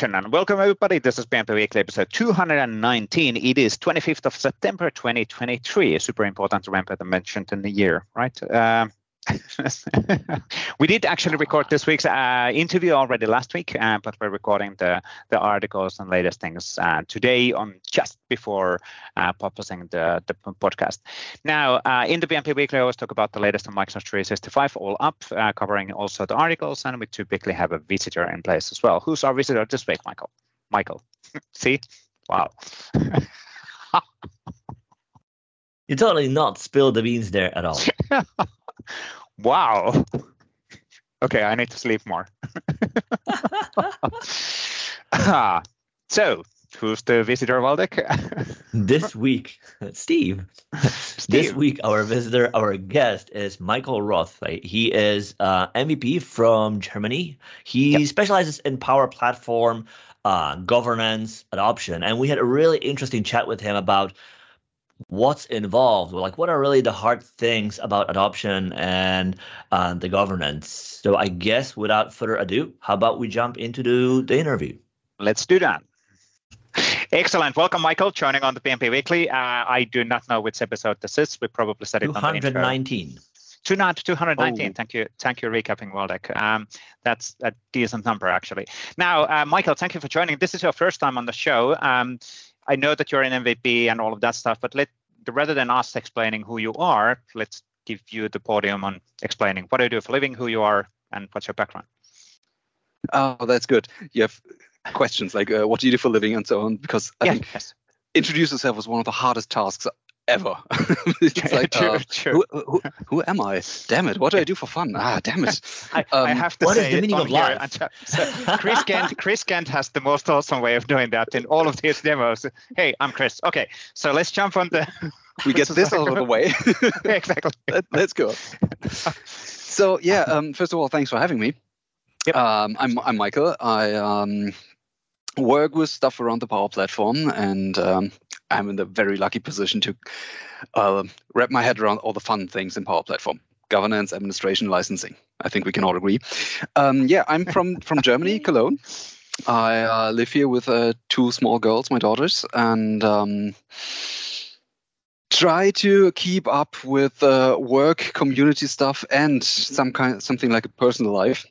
and welcome everybody. This is PnP Weekly episode 219. It is 25th of September 2023. Super important to remember the mentioned in the year, right? Uh, we did actually record this week's uh, interview already last week, uh, but we're recording the, the articles and latest things uh, today on just before uh, publishing the, the podcast. Now, uh, in the PnP Weekly, I always talk about the latest on Microsoft 365 all up, uh, covering also the articles, and we typically have a visitor in place as well. Who's our visitor this week, Michael? Michael. See? Wow. you totally not spilled the beans there at all. Wow. Okay, I need to sleep more. so, who's the visitor, Waldek? this week, Steve. Steve. This week, our visitor, our guest is Michael Roth. He is uh, MVP from Germany. He yep. specializes in Power Platform uh, governance, adoption, and we had a really interesting chat with him about what's involved like what are really the hard things about adoption and uh, the governance so i guess without further ado how about we jump into the, the interview let's do that Excellent. Welcome, Michael, joining on the PnP Weekly. Uh, I do not know which episode this is. We probably said it 219. 219. Oh. Thank you. Thank you, recapping Waldek. Um, that's a decent number, actually. Now, uh, Michael, thank you for joining. This is your first time on the show. Um, I know that you're an MVP and all of that stuff, but let rather than us explaining who you are, let's give you the podium on explaining what do you do for a living, who you are, and what's your background. Oh, that's good. You have questions like uh, what do you do for a living and so on, because I yeah, think yes. introduce yourself was one of the hardest tasks ever. it's like, uh. Who, who, who, am I? Damn it! What do I do for fun? Ah, damn it! I, um, I have to what say is the meaning of life? So Chris Kent, Chris Kent has the most awesome way of doing that in all of his demos. Hey, I'm Chris. Okay, so let's jump on the. We get this out of the way. exactly. Let, us go. So yeah, um, first of all, thanks for having me. Yep. Um, I'm I'm Michael. I um, work with stuff around the Power Platform, and um, I'm in the very lucky position to uh, wrap my head around all the fun things in Power Platform governance, administration, licensing. I think we can all agree. Um, yeah, I'm from from Germany, Cologne. I uh, live here with uh, two small girls, my daughters, and um, try to keep up with uh, work, community stuff, and some kind something like a personal life.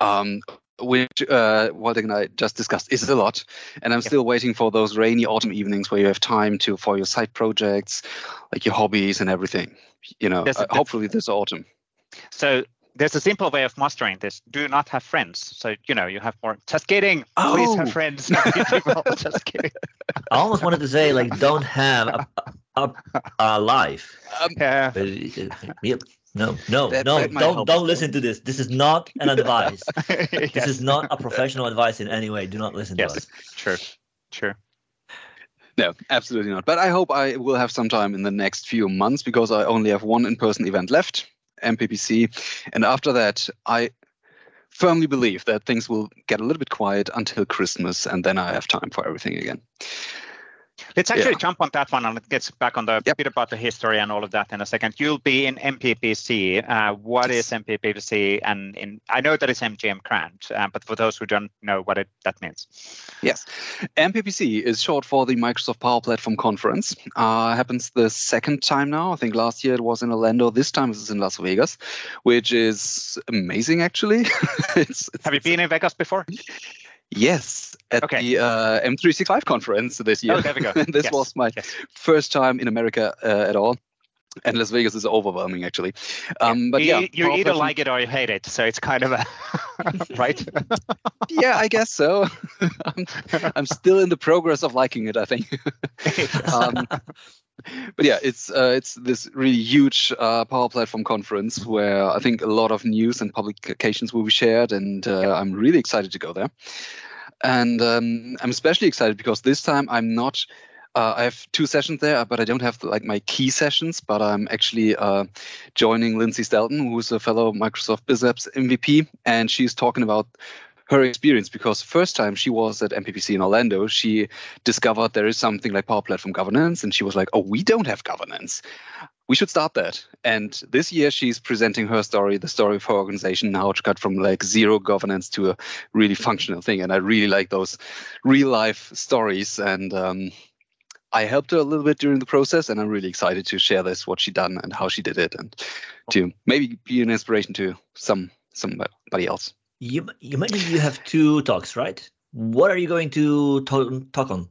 Um, which uh, Waldek and I just discussed is a lot, and I'm yep. still waiting for those rainy autumn evenings where you have time to for your side projects, like your hobbies and everything. You know, uh, hopefully this autumn. So there's a simple way of mastering this. Do not have friends. So you know you have more. Just kidding. Oh. Please have oh! friends. just kidding. I almost wanted to say like don't have a, a, a life. Um, yeah. But, uh, no, no, that, no! That don't don't listen to this. This is not an advice. yes. This is not a professional advice in any way. Do not listen yes. to us. Sure, sure. No, absolutely not. But I hope I will have some time in the next few months because I only have one in-person event left, MPPC, and after that, I firmly believe that things will get a little bit quiet until Christmas, and then I have time for everything again. Let's actually yeah. jump on that one and get back on the yep. bit about the history and all of that in a second. You'll be in MPPC. Uh, what is MPPC? And in, I know that it's MGM Grand, uh, but for those who don't know what it, that means. Yes, MPPC is short for the Microsoft Power Platform Conference. Uh, happens the second time now. I think last year it was in Orlando. This time it's in Las Vegas, which is amazing actually. it's, it's, Have you been in Vegas before? Yes, at okay. the uh, M365 conference this year. Oh, there we go. this yes. was my yes. first time in America uh, at all. And Las Vegas is overwhelming, actually. Um, but you, yeah, you either like it or you hate it, so it's kind of a right. yeah, I guess so. I'm, I'm, still in the progress of liking it. I think. um, but yeah, it's uh, it's this really huge uh, Power Platform conference where I think a lot of news and publications will be shared, and uh, I'm really excited to go there. And um, I'm especially excited because this time I'm not. Uh, I have two sessions there, but I don't have like my key sessions. But I'm actually uh, joining Lindsay Shelton, who's a fellow Microsoft BizApps MVP, and she's talking about her experience because first time she was at MPPC in Orlando, she discovered there is something like Power Platform governance, and she was like, "Oh, we don't have governance. We should start that. And this year, she's presenting her story, the story of her organization, how to cut from like zero governance to a really functional thing. And I really like those real life stories. And um, I helped her a little bit during the process, and I'm really excited to share this, what she done and how she did it, and to maybe be an inspiration to some somebody else. You you mentioned you have two talks, right? What are you going to talk, talk on?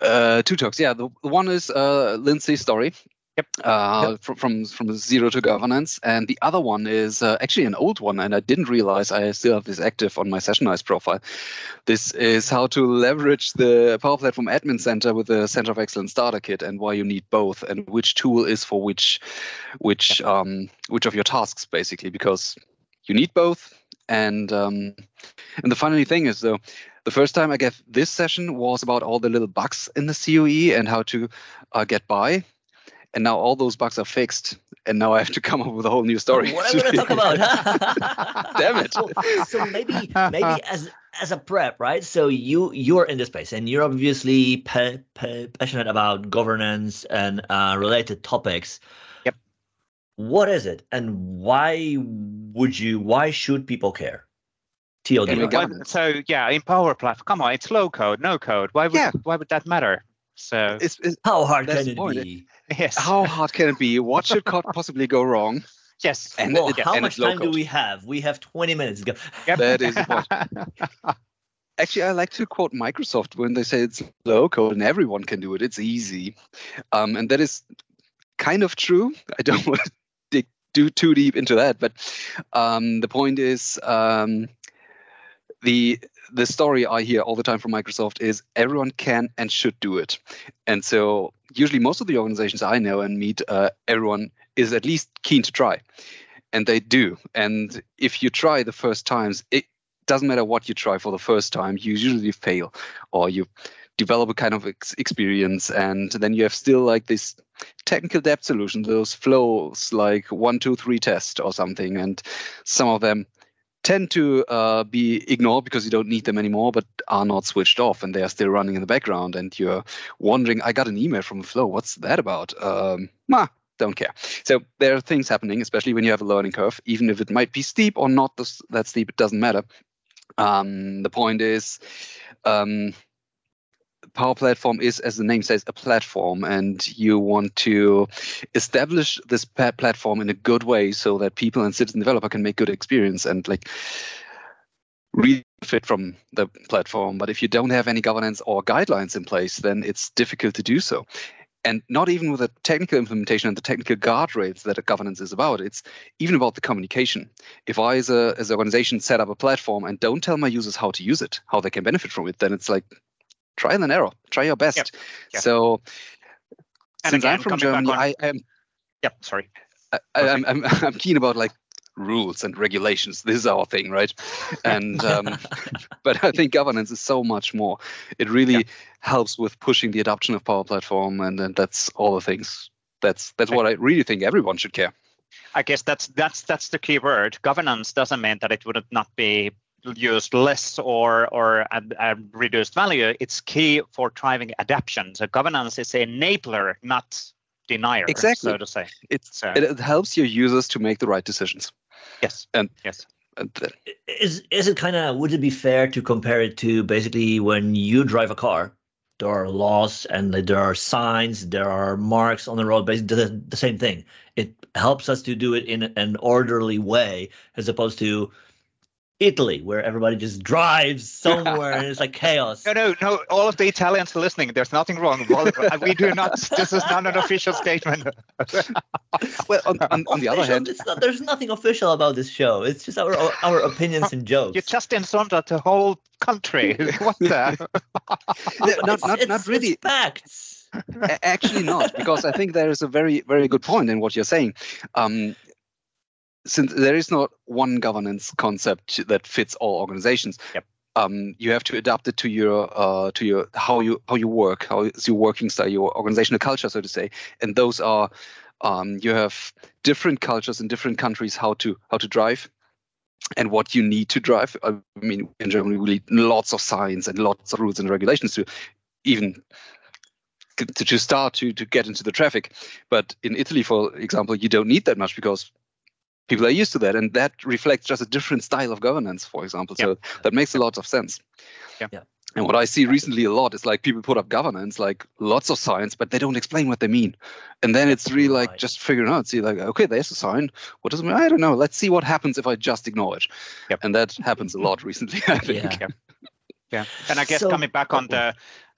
Uh, two talks, yeah. The, the one is uh, Lindsay's story, Yep. Uh, yep. From, from from zero to governance, and the other one is uh, actually an old one, and I didn't realize I still have this active on my Sessionize profile. This is how to leverage the Power Platform Admin Center with the Center of Excellence Starter Kit, and why you need both, and which tool is for which which um, which of your tasks, basically, because you need both. And um, and the funny thing is though, the first time I gave this session was about all the little bugs in the COE and how to uh, get by and now all those bugs are fixed and now i have to come up with a whole new story what am i going to talk about damn it so, so, maybe maybe as as a prep right so you you're in this space and you're obviously pa- pa- passionate about governance and uh, related topics yep what is it and why would you why should people care TLD. So yeah, in Power Platform, come on, it's low code, no code. Why would yeah. why would that matter? So it's, it's, how hard can it be? Yes. How hard can it be? What should possibly go wrong? Yes. And well, how and much time do we have? We have 20 minutes to go. Yep. That is the. Actually, I like to quote Microsoft when they say it's low code and everyone can do it. It's easy, um, and that is kind of true. I don't want to dig do too deep into that, but um, the point is um, the the story I hear all the time from Microsoft is everyone can and should do it. And so usually most of the organizations I know and meet, uh, everyone is at least keen to try. And they do. And if you try the first times, it doesn't matter what you try for the first time, you usually fail or you develop a kind of ex- experience and then you have still like this technical debt solution those flows like one two three test or something and some of them tend to uh, be ignored because you don't need them anymore, but are not switched off and they are still running in the background. And you're wondering, I got an email from Flow. What's that about? Um, nah, don't care. So there are things happening, especially when you have a learning curve, even if it might be steep or not that steep, it doesn't matter. Um, the point is, um, Power Platform is, as the name says, a platform, and you want to establish this platform in a good way so that people and citizen developer can make good experience and like really fit from the platform. But if you don't have any governance or guidelines in place, then it's difficult to do so. And not even with the technical implementation and the technical guardrails that a governance is about. It's even about the communication. If I, as a as an organization, set up a platform and don't tell my users how to use it, how they can benefit from it, then it's like trial and error. Try your best. Yep. Yep. So, and since again, I'm from Germany, I am. Yep. Sorry. I, am I'm, I'm I'm keen about like rules and regulations. This is our thing, right? And um, but I think governance is so much more. It really helps with pushing the adoption of Power Platform, and, and that's all the things. That's that's okay. what I really think everyone should care. I guess that's that's that's the key word. Governance doesn't mean that it would not be used less or or a, a reduced value, it's key for driving adaptation. So governance is an enabler, not denier. Exactly. So to say, it's so. it, helps your users to make the right decisions. Yes. And yes. And is is it kind of would it be fair to compare it to basically when you drive a car? There are laws and there are signs, there are marks on the road, basically the, the same thing. It helps us to do it in an orderly way as opposed to Italy, where everybody just drives somewhere and it's like chaos. No, no, no. All of the Italians listening, there's nothing wrong. we do not. This is not an official statement. well, on, on, on the other hand, not, there's nothing official about this show. It's just our our opinions and jokes. You just insulted the whole country. what the? not, not, not really. facts. Actually, not, because I think there is a very, very good point in what you're saying. Um, since there is not one governance concept that fits all organizations, yep. um, you have to adapt it to your uh, to your how you how you work, how is your working style, your organizational culture, so to say, and those are um, you have different cultures in different countries how to how to drive and what you need to drive. I mean, in Germany, we need lots of science and lots of rules and regulations to even to, to start to to get into the traffic. But in Italy, for example, you don't need that much because people are used to that, and that reflects just a different style of governance, for example. So that makes a lot of sense. Yeah. yeah. And what I see recently a lot is like people put up governance, like lots of signs, but they don't explain what they mean. And then it's really like right. just figuring out, see, like, okay, there's a sign. What does it mean? I don't know. Let's see what happens if I just ignore it. Yep. And that happens a lot recently, I think. Yeah. Yeah, and I guess so, coming back on the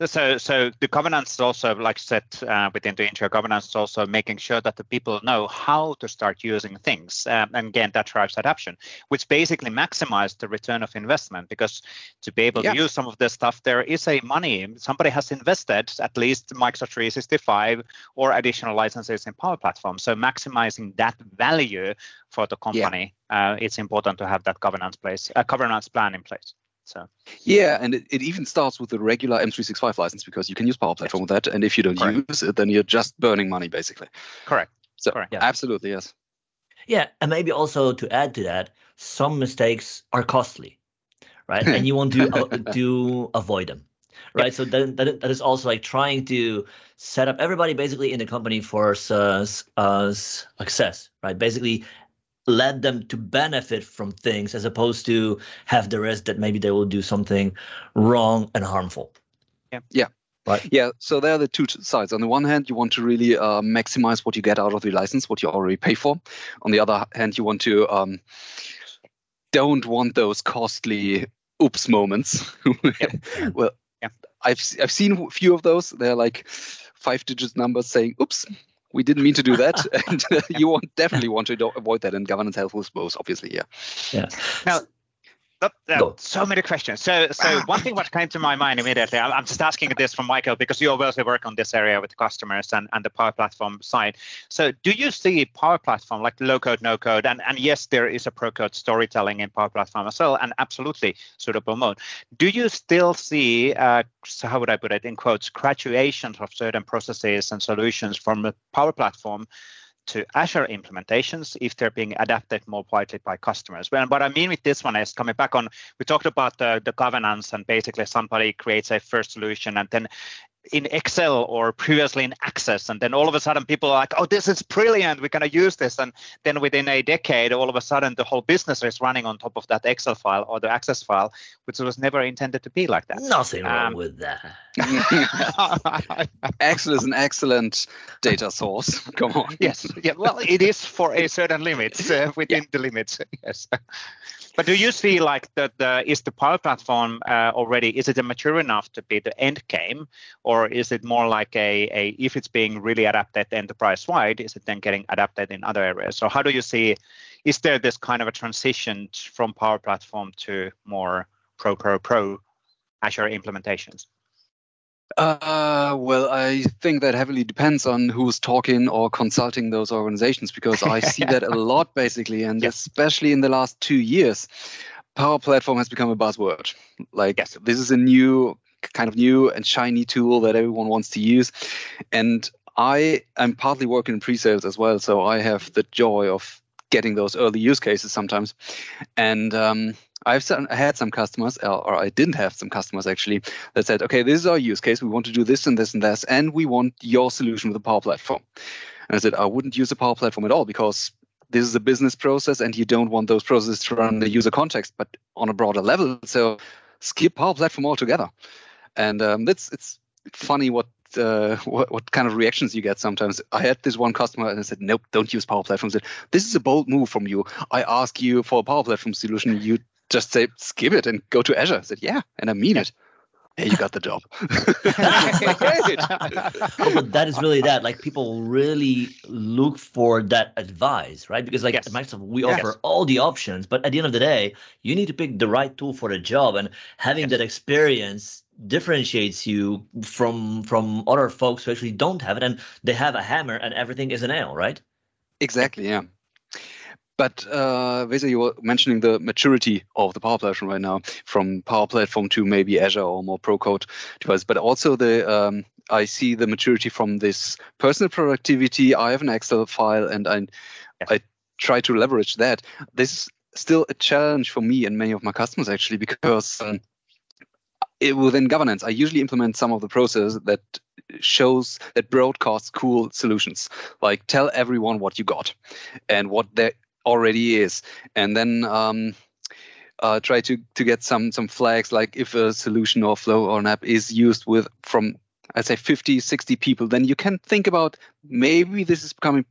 so so the governance is also like I said uh, within the intro governance is also making sure that the people know how to start using things, um, and again that drives adoption, which basically maximizes the return of investment because to be able yeah. to use some of this stuff, there is a money somebody has invested at least Microsoft 365 or additional licenses in Power Platform, so maximizing that value for the company, yeah. uh, it's important to have that governance place, a governance plan in place. So yeah, and it, it even starts with the regular M365 license because you can use Power Platform yes. with that, and if you don't Correct. use it, then you're just burning money basically. Correct. So Correct. Yeah. absolutely yes. Yeah, and maybe also to add to that, some mistakes are costly, right? and you want to uh, to avoid them, right? So then that, that is also like trying to set up everybody basically in the company for uh, uh, success, right? Basically led them to benefit from things as opposed to have the risk that maybe they will do something wrong and harmful. Yeah. Yeah. Right. Yeah. So there are the two sides. On the one hand, you want to really uh, maximize what you get out of the license, what you already pay for. On the other hand, you want to um, don't want those costly oops moments. well, yeah. I've I've seen a few of those. They're like five digit numbers saying oops we didn't mean to do that, and uh, you want definitely want to avoid that. And governance health was both, obviously, yeah. Yeah. Now, uh, so many questions. So, so one thing what came to my mind immediately, I'm just asking this from Michael because you obviously work on this area with customers and, and the Power Platform side. So, do you see Power Platform like low code, no code, and and yes, there is a pro code storytelling in Power Platform as well, and absolutely suitable mode. Do you still see, uh, so how would I put it in quotes, graduations of certain processes and solutions from the Power Platform? To Azure implementations if they're being adapted more widely by customers. Well, what I mean with this one is coming back on, we talked about the, the governance and basically somebody creates a first solution and then in Excel or previously in Access, and then all of a sudden people are like, "Oh, this is brilliant! We're gonna use this." And then within a decade, all of a sudden the whole business is running on top of that Excel file or the Access file, which was never intended to be like that. Nothing wrong um, with that. Excel is an excellent data source. Come on. Yes. Yeah. Well, it is for a certain limit uh, within yeah. the limits. Yes. But do you see like that the is the Power Platform uh, already is it mature enough to be the end game, or is it more like a, a if it's being really adapted enterprise wide, is it then getting adapted in other areas? So how do you see is there this kind of a transition from Power Platform to more pro pro pro Azure implementations? Uh, well, I think that heavily depends on who's talking or consulting those organizations because I see that a lot basically, and yes. especially in the last two years, Power Platform has become a buzzword. Like yes. this is a new kind of new and shiny tool that everyone wants to use, and I am partly working in pre-sales as well, so I have the joy of getting those early use cases sometimes, and um, I've had some customers, or I didn't have some customers actually, that said, okay, this is our use case. We want to do this and this and this, and we want your solution with a Power Platform. And I said, I wouldn't use a Power Platform at all because this is a business process and you don't want those processes to run in the user context, but on a broader level. So skip Power Platform altogether. And um, it's it's funny what uh, what, what kind of reactions you get sometimes. I had this one customer and I said, nope, don't use Power Platform. I said, this is a bold move from you. I ask you for a Power Platform solution. You just say skip it and go to Azure. I said, yeah, and I mean it. Hey, you got the job. oh, but that is really that. Like people really look for that advice, right? Because like yes. at Microsoft, we yes. offer all the options, but at the end of the day, you need to pick the right tool for the job, and having yes. that experience differentiates you from from other folks who actually don't have it, and they have a hammer and everything is a nail, right? Exactly. Yeah. But uh, basically, you were mentioning the maturity of the Power Platform right now, from Power Platform to maybe Azure or more Pro Code device. But also the um, I see the maturity from this personal productivity. I have an Excel file, and I I try to leverage that. This is still a challenge for me and many of my customers actually because um, it, within governance, I usually implement some of the process that shows that broadcasts cool solutions like tell everyone what you got and what there already is and then um, uh, try to to get some some flags like if a solution or flow or an app is used with from I'd say 50, 60 people, then you can think about maybe this is becoming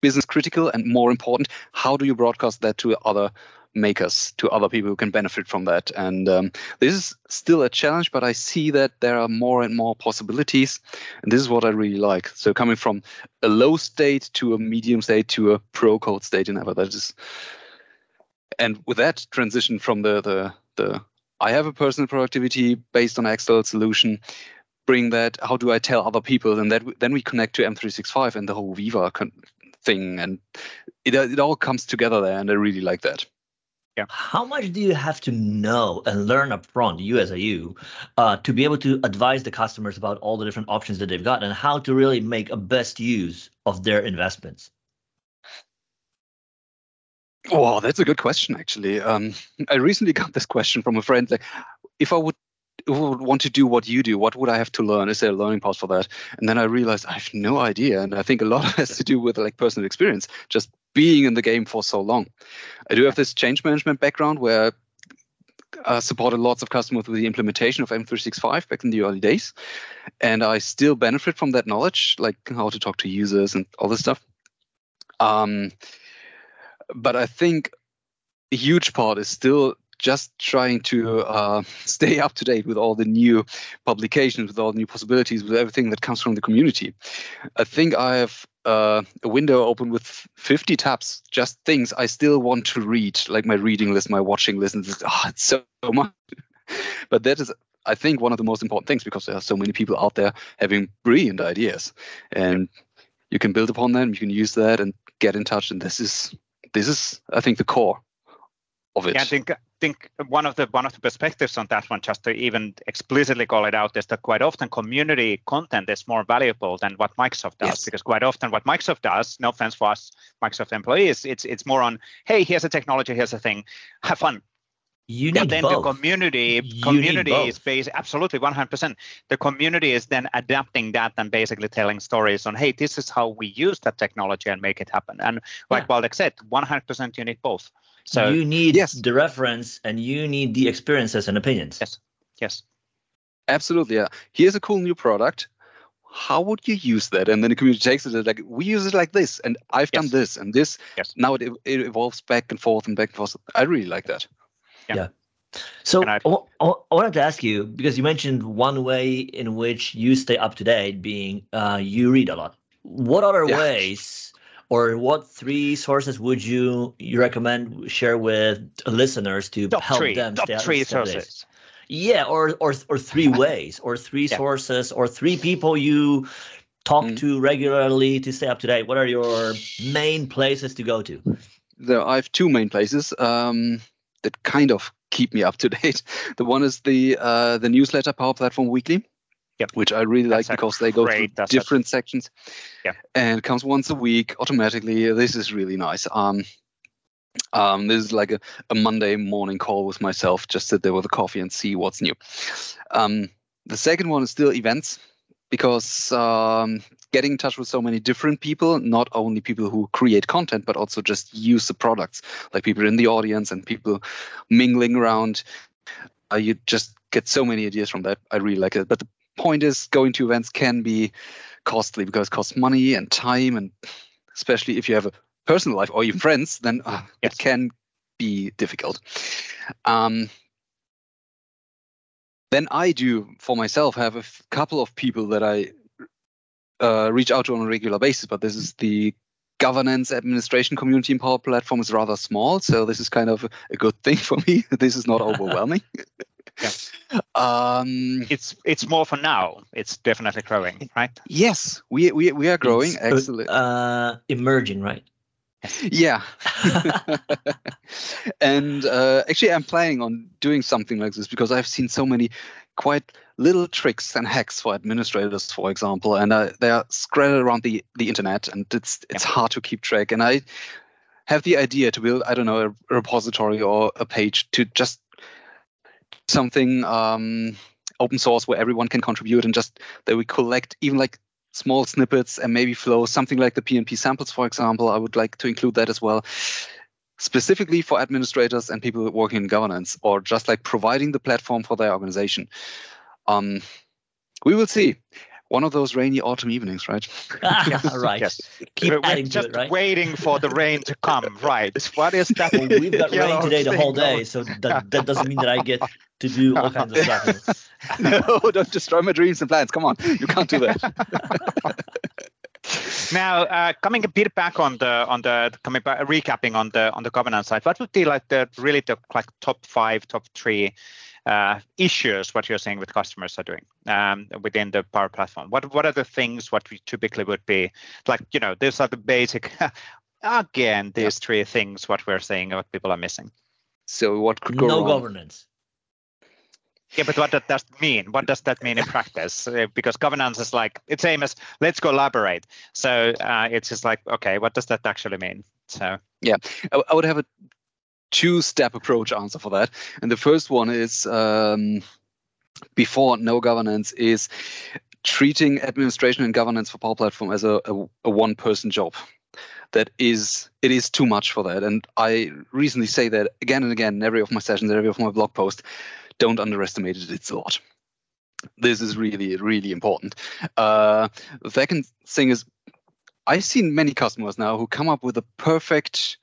business critical and more important. How do you broadcast that to other makers, to other people who can benefit from that? And um, this is still a challenge, but I see that there are more and more possibilities. And this is what I really like. So coming from a low state to a medium state to a pro code state and ever that is and with that transition from the the the I have a personal productivity based on Excel solution bring that how do i tell other people and that then we connect to m365 and the whole viva thing and it, it all comes together there and i really like that yeah. How much do you have to know and learn up front, you as a you, uh, to be able to advise the customers about all the different options that they've got and how to really make a best use of their investments? Oh, that's a good question, actually. Um, I recently got this question from a friend. Like, if I would would want to do what you do, what would I have to learn? Is there a learning path for that? And then I realized I have no idea. And I think a lot has to do with like personal experience, just being in the game for so long. I do have this change management background where I supported lots of customers with the implementation of M365 back in the early days. And I still benefit from that knowledge, like how to talk to users and all this stuff. Um, but I think a huge part is still just trying to uh, stay up to date with all the new publications, with all the new possibilities, with everything that comes from the community. I think I have uh, a window open with 50 tabs, just things I still want to read, like my reading list, my watching list. And oh, it's so much. but that is, I think, one of the most important things because there are so many people out there having brilliant ideas, and you can build upon them. You can use that and get in touch. And this is, this is, I think, the core of it. Yeah, I think think one of the one of the perspectives on that one, just to even explicitly call it out, is that quite often community content is more valuable than what Microsoft does. Yes. Because quite often what Microsoft does, no offense for us Microsoft employees, it's it's more on, hey, here's a technology, here's a thing, have fun. You need but then both. the community you community is based absolutely 100%. The community is then adapting that and basically telling stories on, hey, this is how we use that technology and make it happen. And like yeah. Waldek said, 100% you need both. So you need yes. the reference and you need the experiences and opinions. Yes. Yes. Absolutely. Yeah. Here's a cool new product. How would you use that? And then the community takes it like we use it like this, and I've yes. done this and this. Yes. Now it, it evolves back and forth and back and forth. I really like that. Yeah. yeah. So I, I, wanted to ask you because you mentioned one way in which you stay up to date being uh, you read a lot. What other yeah. ways or what three sources would you you recommend share with listeners to top help three, them top stay, three stay sources. yeah or or or three ways or three yeah. sources or three people you talk mm. to regularly to stay up to date. What are your main places to go to? There i have two main places um, that kind of keep me up to date. The one is the uh, the newsletter power platform weekly Yep. which I really like because they go through different sections. Yeah. And comes once a week automatically. This is really nice. Um, um, this is like a, a Monday morning call with myself, just sit there with a coffee and see what's new. Um, the second one is still events because um, getting in touch with so many different people, not only people who create content, but also just use the products, like people in the audience and people mingling around. Uh, you just get so many ideas from that. I really like it. But the point is going to events can be costly because it costs money and time and especially if you have a personal life or your friends then uh, yes. it can be difficult. Um, then i do for myself have a couple of people that i uh, reach out to on a regular basis but this is the governance administration community in power platform is rather small so this is kind of a good thing for me. This is not overwhelming yeah. Um, it's it's more for now. It's definitely growing, right? Yes, we we, we are growing. It's, Excellent. Uh, emerging, right? Yeah. and uh, actually, I'm planning on doing something like this because I've seen so many quite little tricks and hacks for administrators, for example, and uh, they are scattered around the, the internet, and it's it's yeah. hard to keep track. And I have the idea to build, I don't know, a repository or a page to just something um, open source where everyone can contribute and just that we collect even like small snippets and maybe flow something like the PnP samples, for example. I would like to include that as well specifically for administrators and people working in governance or just like providing the platform for their organization. Um, we will see. One of those rainy autumn evenings, right? yes, right. Yes. Keep We're adding just it, right? waiting for the rain to come, right? What is that? Well, we've got rain today the whole day, so that, that doesn't mean that I get to do all kinds of stuff. no, don't destroy my dreams and plans. Come on, you can't do that. now, uh, coming a bit back on the on the coming back, recapping on the on the governance side, what would be like the really the like top five, top three issues what you're saying with customers are doing um, within the Power Platform? What what are the things what we typically would be like? You know, these are the basic. again, these three things what we're saying what people are missing. So what could go no wrong? governance. Yeah, but what does that mean? What does that mean in practice? Uh, because governance is like it's same as let's collaborate. So uh, it's just like okay, what does that actually mean? So yeah, I, I would have a two-step approach answer for that, and the first one is um, before no governance is treating administration and governance for Power Platform as a, a, a one-person job that is it is too much for that and i recently say that again and again in every of my sessions every of my blog posts don't underestimate it. It's a lot. This is really, really important. Uh, the second thing is, I've seen many customers now who come up with a perfect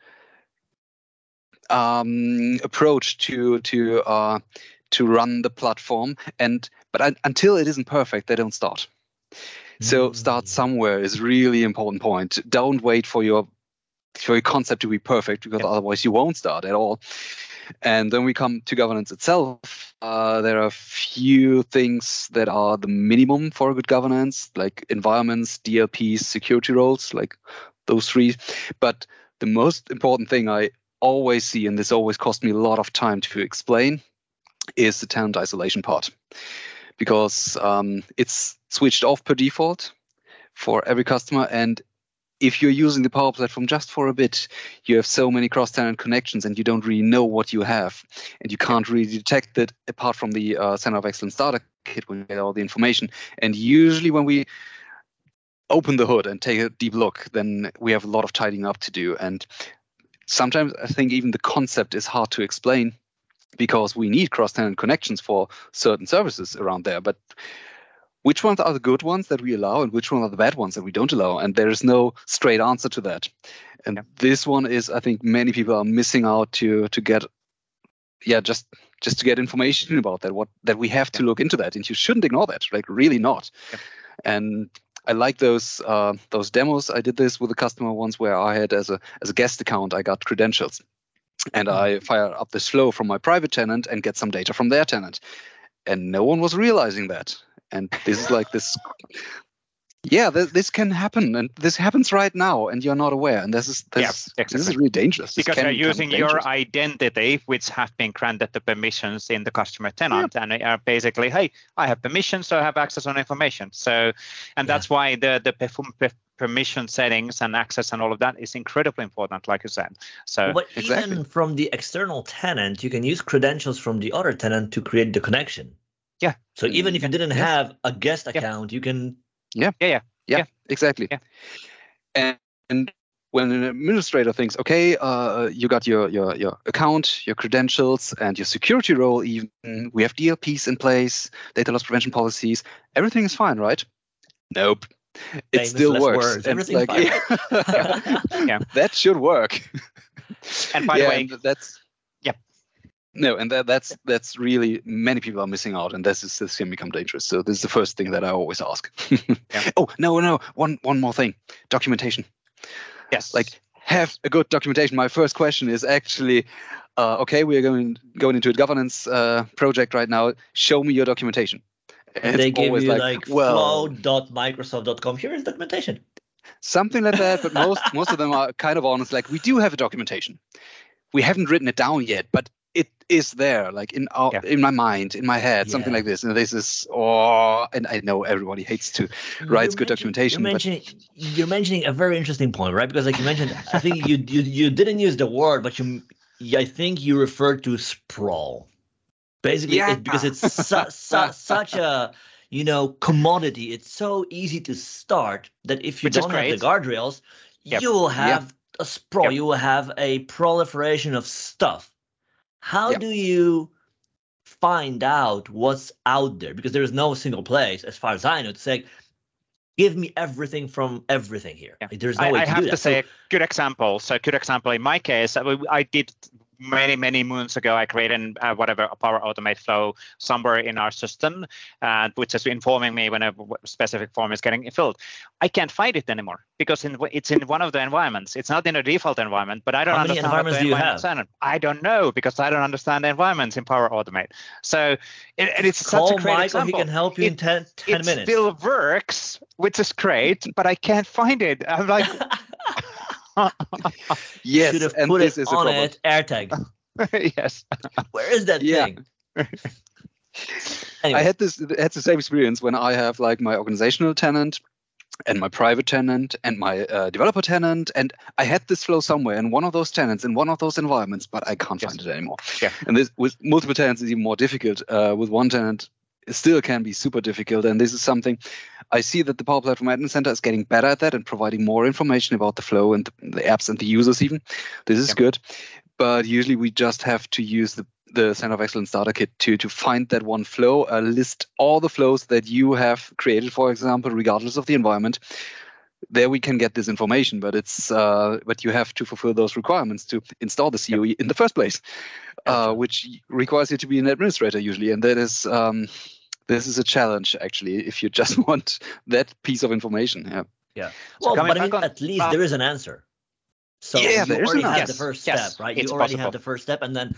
um, approach to to uh, to run the platform, and but I, until it isn't perfect, they don't start. So start mm. somewhere is really important point. Don't wait for your for your concept to be perfect because yep. otherwise you won't start at all. And then we come to governance itself. Uh, there are a few things that are the minimum for good governance, like environments, DLPs, security roles, like those three. But the most important thing I always see, and this always cost me a lot of time to explain, is the tenant isolation part. Because um, it's switched off per default for every customer, and if you're using the Power Platform just for a bit, you have so many cross-tenant connections and you don't really know what you have. And you can't really detect it apart from the uh, Center of Excellence Starter Kit when you get all the information. And usually when we open the hood and take a deep look, then we have a lot of tidying up to do. And sometimes I think even the concept is hard to explain because we need cross-tenant connections for certain services around there. But which ones are the good ones that we allow and which ones are the bad ones that we don't allow and there is no straight answer to that and yeah. this one is i think many people are missing out to to get yeah just just to get information about that what that we have to look into that and you shouldn't ignore that like really not yeah. and I like those uh, those demos. I did this with a customer once where I had as a as a guest account, I got credentials, and mm-hmm. I fire up this flow from my private tenant and get some data from their tenant, and no one was realizing that and this is like this yeah th- this can happen and this happens right now and you're not aware and this is this, yeah, exactly. this is really dangerous because you're using your identity which have been granted the permissions in the customer tenant yeah. and are basically hey i have permissions so i have access on information so and that's yeah. why the the permission settings and access and all of that is incredibly important like you said so but exactly. even from the external tenant you can use credentials from the other tenant to create the connection yeah. So even if you didn't yeah. have a guest account, you can. Yeah. Yeah. Yeah. Yeah. yeah. Exactly. Yeah. And, and when an administrator thinks, okay, uh, you got your, your your account, your credentials, and your security role. Even we have DLPs in place, data loss prevention policies. Everything is fine, right? Nope. It still works. Everything like, yeah. yeah. that should work. And by the way, that's no and that, that's that's really many people are missing out and this is this can become dangerous. So this is the first thing that i always ask. Yeah. oh no no one one more thing. Documentation. Yes. Like have a good documentation. My first question is actually uh, okay we are going going into a governance uh, project right now. Show me your documentation. And they give you like, like well, flow.microsoft.com here is documentation. Something like that but most most of them are kind of honest. Like we do have a documentation. We haven't written it down yet but it is there, like in our, yeah. in my mind, in my head, yeah. something like this. And this is, oh, and I know everybody hates to write good documentation. You're mentioning, you're mentioning a very interesting point, right? Because like you mentioned, I think you, you you didn't use the word, but you, I think you referred to sprawl. Basically, yeah. it, because it's su- su- such a you know commodity. It's so easy to start that if you Which don't have the guardrails, yep. you will have yep. a sprawl. Yep. You will have a proliferation of stuff. How do you find out what's out there? Because there is no single place, as far as I know, to say give me everything from everything here. Yeah. There's no I, way I to have to say a good example. So, a good example in my case, I did many many moons ago i created uh, whatever a power automate flow somewhere in our system uh, which is informing me when a specific form is getting filled. I can't find it anymore because in, it's in one of the environments. It's not in a default environment but i don't How understand many environments do you have? i don't know because i don't understand the environments in power automate. So it, it's Call such a great Michael, example. he can help you it, in 10, 10 it minutes it still works which is great but i can't find it. I'm like yes, should have and put this it is a on it AirTag. yes. Where is that Yeah. thing? I had this had the same experience when I have like my organizational tenant and my private tenant and my uh, developer tenant and I had this flow somewhere in one of those tenants in one of those environments but I can't Yes. find it anymore. Yeah. And this with multiple tenants is even more difficult. Uh, with one tenant still can be super difficult and this is something I see that the Power Platform Admin Center is getting better at that and providing more information about the flow and the, the apps and the users even. This is good. But usually we just have to use the the Center of Excellence starter kit to to find that one flow, uh, list all the flows that you have created, for example, regardless of the environment. There we can get this information, but it's uh, but you have to fulfill those requirements to install the COE in the first place, uh, which requires you to be an administrator usually, and that is um, this is a challenge actually if you just want that piece of information. Yeah. Yeah. So Well, coming but I mean, back on- at least uh, there is an answer. So Yeah, you there is already an have answer. the first Yes, step, right? it's You already possible. have the first step, and then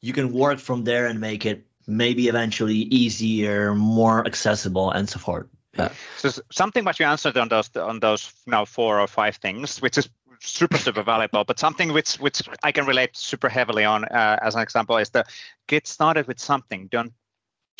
you can work from there and make it maybe eventually easier, more accessible, and so forth. Yeah. So something what you answered on those on those now four or five things, which is super super valuable, but something which which I can relate super heavily on uh, as an example is the get started with something. Don't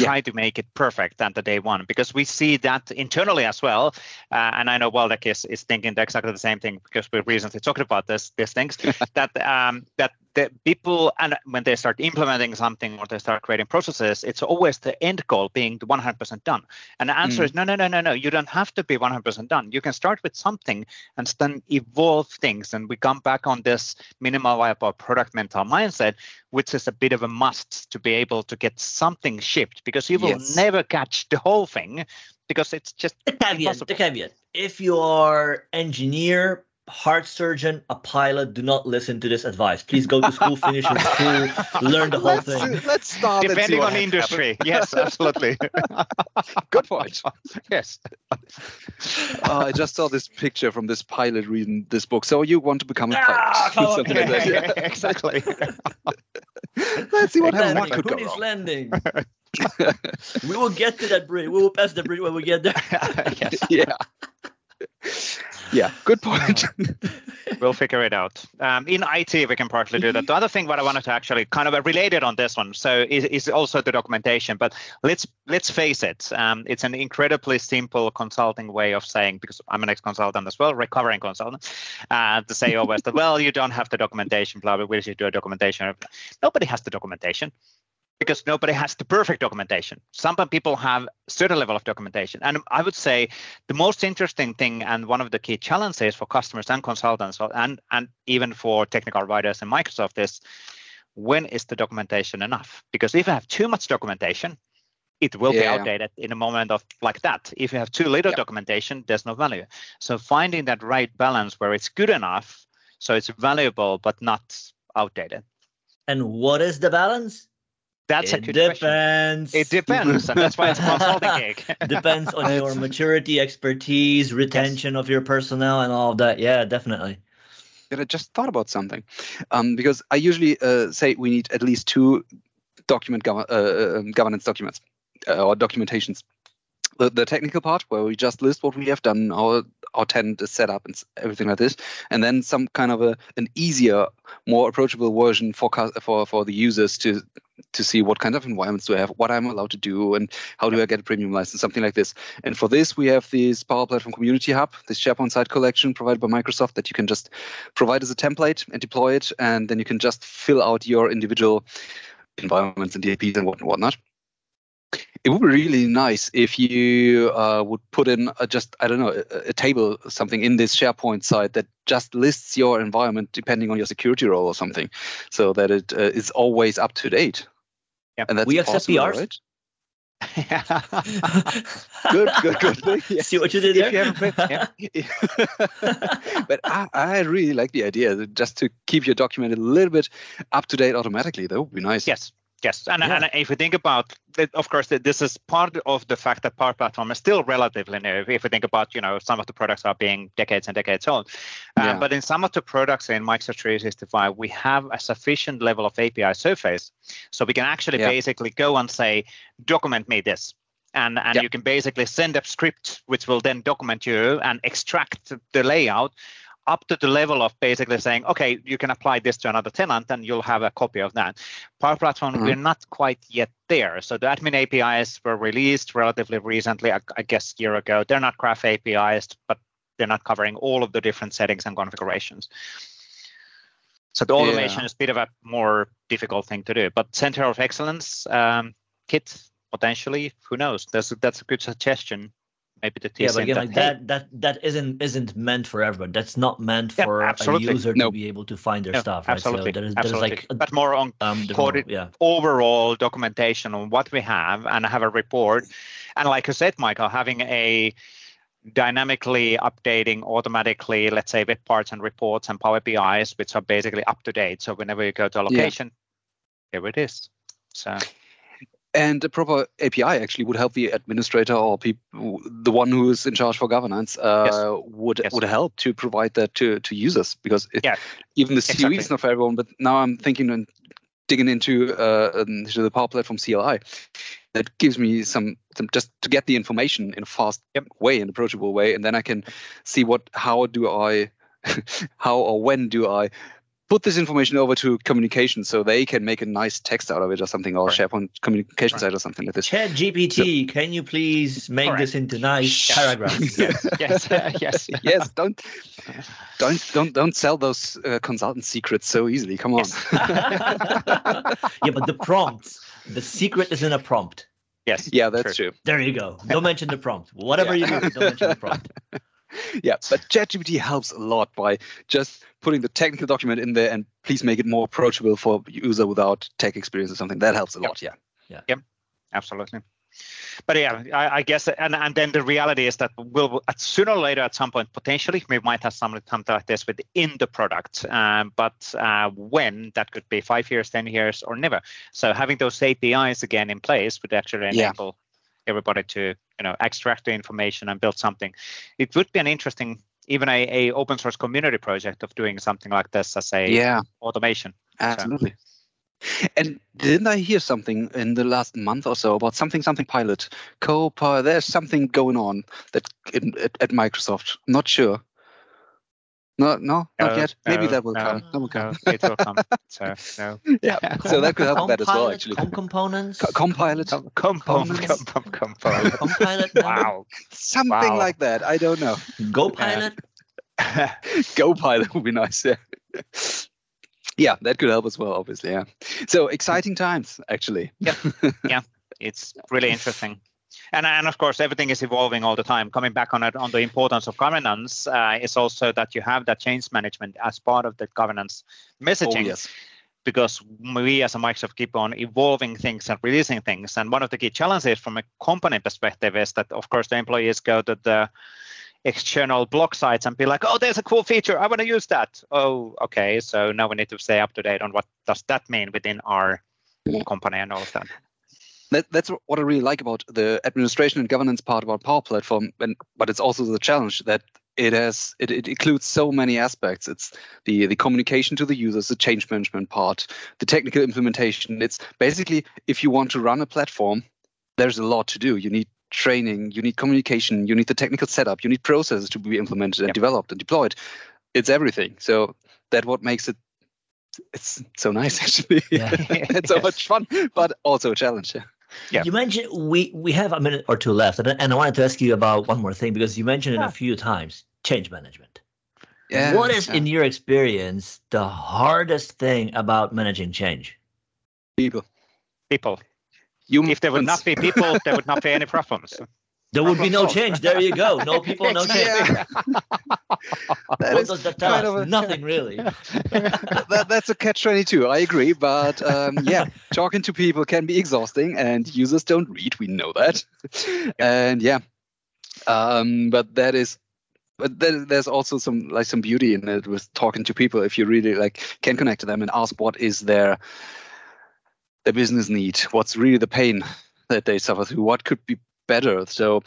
Yeah. try to make it perfect at the day one because we see that internally as well. Uh, and I know Waldek is, is thinking exactly the same thing because we recently talked about this these things that um, that the people and when they start implementing something or they start creating processes, it's always the end goal being the 100% done. And the answer mm. is no, no, no, no, no. You don't have to be 100% done. You can start with something and then evolve things. And we come back on this minimal viable product mental mindset, which is a bit of a must to be able to get something shipped because you will Yes. never catch the whole thing because it's just The caveat, the caveat. If you are engineer, heart surgeon, a pilot, do not listen to this advice. Please go to school, finish your school, learn the whole let's, thing. let's start. depending on the happens. industry. Yes, absolutely. Good point. yes. Uh, I just saw this picture from this pilot reading this book. So you want to become a Ah, pilot? come on. Something like that. Yeah. exactly. Let's see what happens. Landing, What could go wrong? landing. we will get to that bridge. We will pass the bridge when we get there. yes, Yeah. Yeah. Good point. we'll figure it out. Um, in IT, we can partly do that. The other thing what I wanted to actually kind of related on this one, so is, is also the documentation. But let's let's face it, um, it's an incredibly simple consulting way of saying because I'm an ex-consultant as well, recovering consultant, uh, to say always that well you don't have the documentation, blah blah. We should do a documentation. Nobody has the documentation. Because nobody has the perfect documentation. Some people have certain level of documentation. And I would say the most interesting thing and one of the key challenges for customers and consultants and, and even for technical writers in Microsoft is when is the documentation enough? Because if you have too much documentation, it will be outdated in a moment of like that. If you have too little Yeah. documentation, there's no value. So finding that right balance where it's good enough, so it's valuable but not outdated. And what is the balance? That's a it good question. depends. It depends, and that's why it's a consulting gig. depends on your maturity, expertise, retention of your personnel, and all of that. Yeah, definitely. that I just thought about something, um, because I usually uh, say we need at least two document gov- uh, um, governance documents uh, or documentations. The, the technical part where we just list what we have done, our our tenant is set up and everything like this, and then some kind of a an easier, more approachable version for for for the users to to see what kind of environments do I have, what I'm allowed to do, and how do I get a premium license, something like this. And for this, we have this Power Platform Community Hub, this SharePoint site collection provided by Microsoft that you can just provide as a template and deploy it, and then you can just fill out your individual environments and DLPs and whatnot. It would be really nice if you uh, would put in a, just I don't know a, a, table something in this SharePoint site that just lists your environment depending on your security role or something, so that it uh, is always up to date. Yeah, and that's we accept possible, PRs. Right? good, good, good. Yes. See what you did there? You but I, I really like the idea just to keep your document a little bit up to date automatically. That would be nice. Yes, Yes, and, yeah. and if we think about, it, of course, this is part of the fact that Power Platform is still relatively new. If we think about, you know, some of the products are being decades and decades old, um, yeah. but in some of the products in Microsoft 365, we have a sufficient level of API surface, so we can actually yeah. basically go and say, document me this, and and yep. you can basically send a script which will then document you and extract the layout up to the level of basically saying, okay, you can apply this to another tenant and you'll have a copy of that. Power Platform, mm-hmm. we're not quite yet there. So the admin APIs were released relatively recently, I, I guess a year ago. They're not graph APIs, but they're not covering all of the different settings and configurations. So the automation yeah. is a bit of a more difficult thing to do. But Center of Excellence um, kit potentially, who knows? That's that's a good suggestion maybe the yeah, but again, that, like that that that isn't isn't meant for everyone. That's not meant yeah, for absolutely. a user to be able to find their stuff. Right? Absolutely, so there is, absolutely. There like but more on um, coded, yeah. overall documentation on what we have and I have a report. And like I said, Michael, having a dynamically updating automatically, let's say, web parts and reports and Power BIs, which are basically up to date. So whenever you go to a location, yeah. here it is. So and a proper API actually would help the administrator or people, the one who is in charge for governance, uh, yes. would yes. would help to provide that to, to users because it, yeah. even the CUE exactly. is not for everyone. But now I'm thinking and digging into uh, into the Power Platform CLI. That gives me some, some just to get the information in a fast yep. way, an approachable way, and then I can see what how do I how or when do I put this information over to communication so they can make a nice text out of it or something or right. SharePoint communication right. site or something like this. Chat GPT, so, can you please make correct. this into nice paragraphs? yes, yes, yes, yes. Don't, don't, don't, don't sell those uh, consultant secrets so easily. Come on. Yes. yeah, but the prompts, the secret is in a prompt. Yes. Yeah, that's true. true. There you go. Don't mention the prompt. Whatever yeah. you do, don't mention the prompt. yeah, but ChatGPT helps a lot by just putting the technical document in there and please make it more approachable for user without tech experience or something. That helps a yep. lot. Yeah. Yeah. Yep. Absolutely. But yeah, I, I, guess, and, and then the reality is that we'll at sooner or later, at some point, potentially, we might have something like this within the product. Um, but uh, when that could be five years, ten years, or never. So having those APIs again in place would actually enable yeah. Everybody to you know extract the information and build something. It would be an interesting even a, a open source community project of doing something like this as a yeah automation. Absolutely. So. And didn't I hear something in the last month or so about something something pilot? Copilot. There's something going on that in, at, at Microsoft. Not sure. No, no, not yet. Maybe that will no, come. That will come. No, it will come. So no. Yeah. so that could help that as well, actually. Com components. Co compilot. Com components. Com com compilot. compilot. Wow. Something wow. like that. I don't know. Go pilot. Go pilot would be nice. Yeah. yeah, that could help as well. Obviously. Yeah. So exciting times, actually. Yeah. Yeah. It's really interesting and and of course everything is evolving all the time. Coming back on it on the importance of governance uh, is also that you have that change management as part of the governance messaging. Oh, yes. because we as a microsoft keep on evolving things and releasing things. And one of the key challenges from a company perspective is that of course the employees go to the external blog sites and be like oh there's a cool feature. I want to use that. Oh okay. So now we need to stay up to date on what does that mean within our company and all of that that, that's what I really like about the administration and governance part about Power Platform. And but it's also the challenge that it has it, it includes so many aspects. It's the the communication to the users, the change management part, the technical implementation. It's basically if you want to run a platform, there's a lot to do. You need training, you need communication, you need the technical setup, you need processes to be implemented and yep. developed and deployed. It's everything. So that what makes it it's so nice actually. Yeah. it's so much fun, but also a challenge. Yeah. Yeah. You mentioned we we have a minute or two left, and, and I wanted to ask you about one more thing because you mentioned it a few times: change management. Yeah. What is, yeah. in your experience, the hardest thing about managing change? People. People. Humans. If there would not be people, there would not be any problems. There would be no change. There you go. No people, no change. What is does that tell kind us? of a- Nothing really. that, that's a catch 22 i agree but um, yeah talking to people can be exhausting and users don't read we know that and yeah um, but that is but then there's also some like some beauty in it with talking to people if you really like can connect to them and ask what is their their business need what's really the pain that they suffer through what could be better. So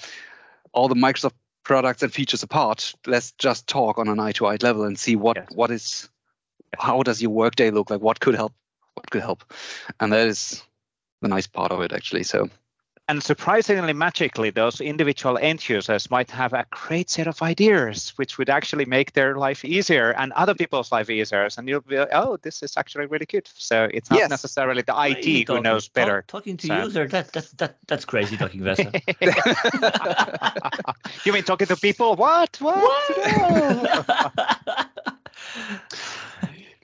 all the microsoft products and features apart let's just talk on an eye to eye level and see what Yes. what is how does your workday look? Like what could help what could help? And that is the nice part of it actually. So And surprisingly, magically, those individual end users might have a great set of ideas, which would actually make their life easier and other people's life easier. And you'll be, oh, this is actually really good. So it's not Yes. necessarily the What are you IT who talking- knows talk- better. talking to So- user, that, that, that, that's crazy talking Vesa. you mean talking to people? What? What? No.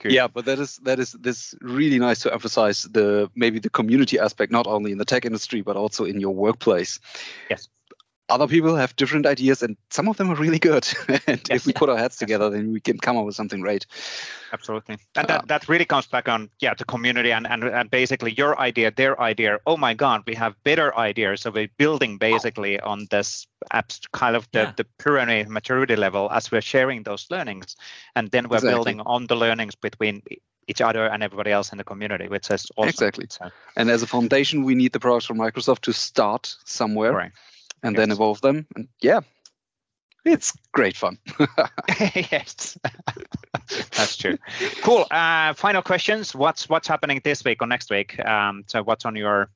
Good. yeah but that is that is this really nice to emphasize the maybe the community aspect not only in the tech industry but also in your workplace Yes. Other people have different ideas and some of them are really good and Yes. if we put our heads together then we can come up with something great Absolutely. And Uh, that, that really comes back on, yeah, the community and, and, and basically your idea, their idea. Oh my God, we have better ideas. So we're building basically on this kind of the, Yeah. the pyramid maturity level as we're sharing those learnings. And then we're Exactly. building on the learnings between each other and everybody else in the community, which is awesome. Exactly. So, and as a foundation we need the products from microsoft to start somewhere Correct. And then evolve them and yeah it's great fun yes, that's true. Cool. Uh, final questions. What's what's happening this week or next week? Um, so what's on your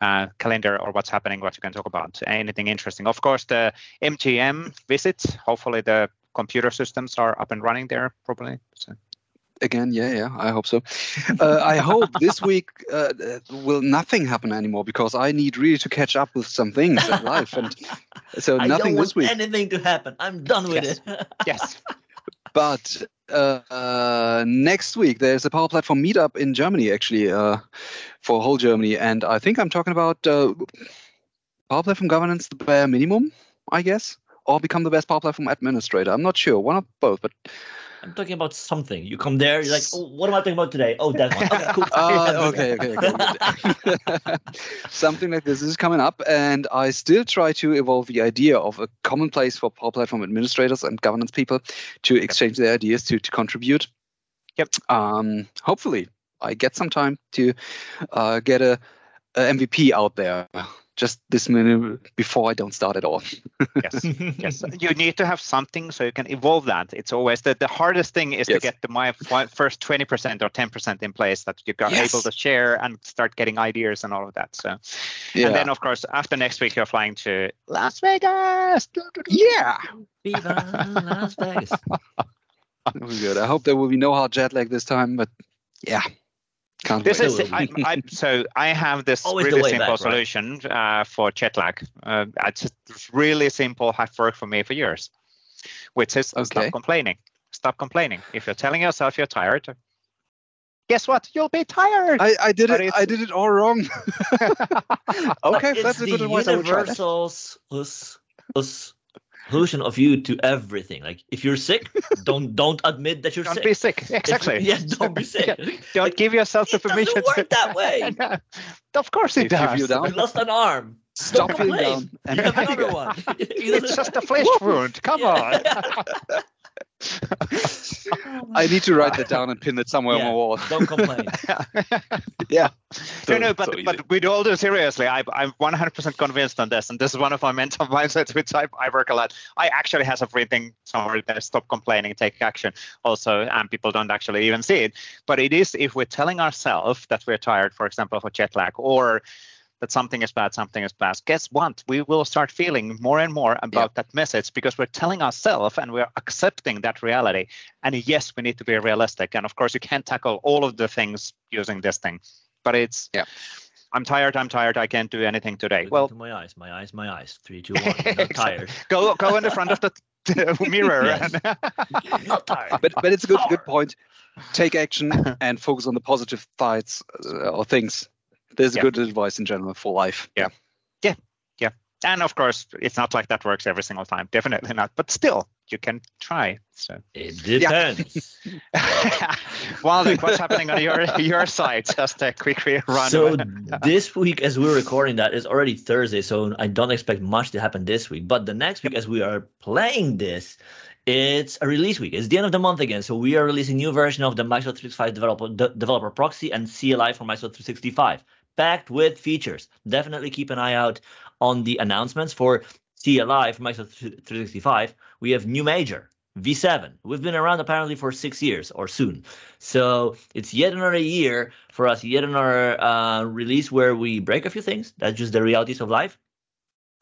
uh, calendar or what's happening? What you can talk about? Anything interesting? Of course, the MGM visits. Hopefully, the computer systems are up and running there. Probably. So, again yeah yeah i hope so uh, i hope this week uh, uh, will nothing happen anymore because i need really to catch up with some things in life and so I nothing this week anything to happen. I'm done with Yes. it. yes. but uh, uh, next week there's a power platform meetup in germany actually uh, for whole germany and i think i'm talking about uh, power platform governance the bare minimum i guess or become the best power platform administrator i'm not sure one of both but I'm talking about something. You come there, you're like, oh, what am I talking about today? Oh, that one. Okay, cool. Uh, okay, okay, okay. Something like this is coming up, and I still try to evolve the idea of a common place for Power Platform administrators and governance people to exchange their ideas to to contribute. Yep. Um, hopefully, I get some time to uh, get a, a MVP out there. Just this minute before I don't start at all. Yes. yes. You need to have something so you can evolve that. It's always the, the hardest thing is to get the my first 20% or 10% in place that you got Yes. able to share and start getting ideas and all of that. So Yeah. And then, of course, after next week, you're flying to Las Vegas. yeah. Viva Las Vegas. That was good. I hope there will be no hard jet lag this time, but yeah. Can't This wait. is I, I, so I have this Always really way simple back, right? solution uh, for jet lag. Uh, it's just really simple, have worked for me for years, which is Okay. stop complaining. Stop complaining. If you're telling yourself you're tired, guess what? You'll be tired. I, I did But it. it's- I did it all wrong. okay, it's that's a the good advice. I will try that. universal solution of you to everything. Like if you're sick, don't don't admit that you're sick. Don't be sick. If- Exactly. yeah, don't be sick. Don't Like, give yourself the it doesn't permission. work to... that way. of course it If you does. feel down, You lost an arm. Stop Don't feeling down and You have another one. it's just a flesh wound. Come on. I need to write that down and pin it somewhere Yeah. on my wall. Don't complain. Yeah. no, no, So- but so easy. but with all due seriously, I, I'm 100% convinced on this, and this is one of my mental mindsets which I, I work a lot. I actually have a everything somewhere there. Stop complaining, take action. Also, and people don't actually even see it. But it is if we're telling ourselves that we're tired, for example, for jet lag, or that something is bad, something is bad. Guess what? We will start feeling more and more about that message because we're telling ourselves and we're accepting that reality. And yes, we need to be realistic. And of course, you can't tackle all of the things using this thing, but it's Yeah. I'm tired. I'm tired. I can't do anything today. Look Well, into my eyes, my eyes, my eyes. Three, two, one. I'm not tired. go go in the front of the mirror. And- not tired. But but it's a good good point. Take action and focus on the positive sides uh, or things. There's yeah. good advice in general for life. Yeah, yeah, yeah. And of course, it's not like that works every single time. Definitely not. But still, you can try. So it depends. Yeah. well, like, what's happening on your your side? Just a quick run. So this week, as we're recording that, is already Thursday. So I don't expect much to happen this week. But the next week, as we are playing this, it's a release week. It's the end of the month again. So we are releasing new version of the Microsoft 365 developer, de- developer proxy and CLI for Microsoft 365, packed with features. Definitely keep an eye out on the announcements for CLI for Microsoft 365. We have new major V7. We've been around apparently for six years or soon. So it's yet another year for us, yet another uh, release where we break a few things. That's just the realities of life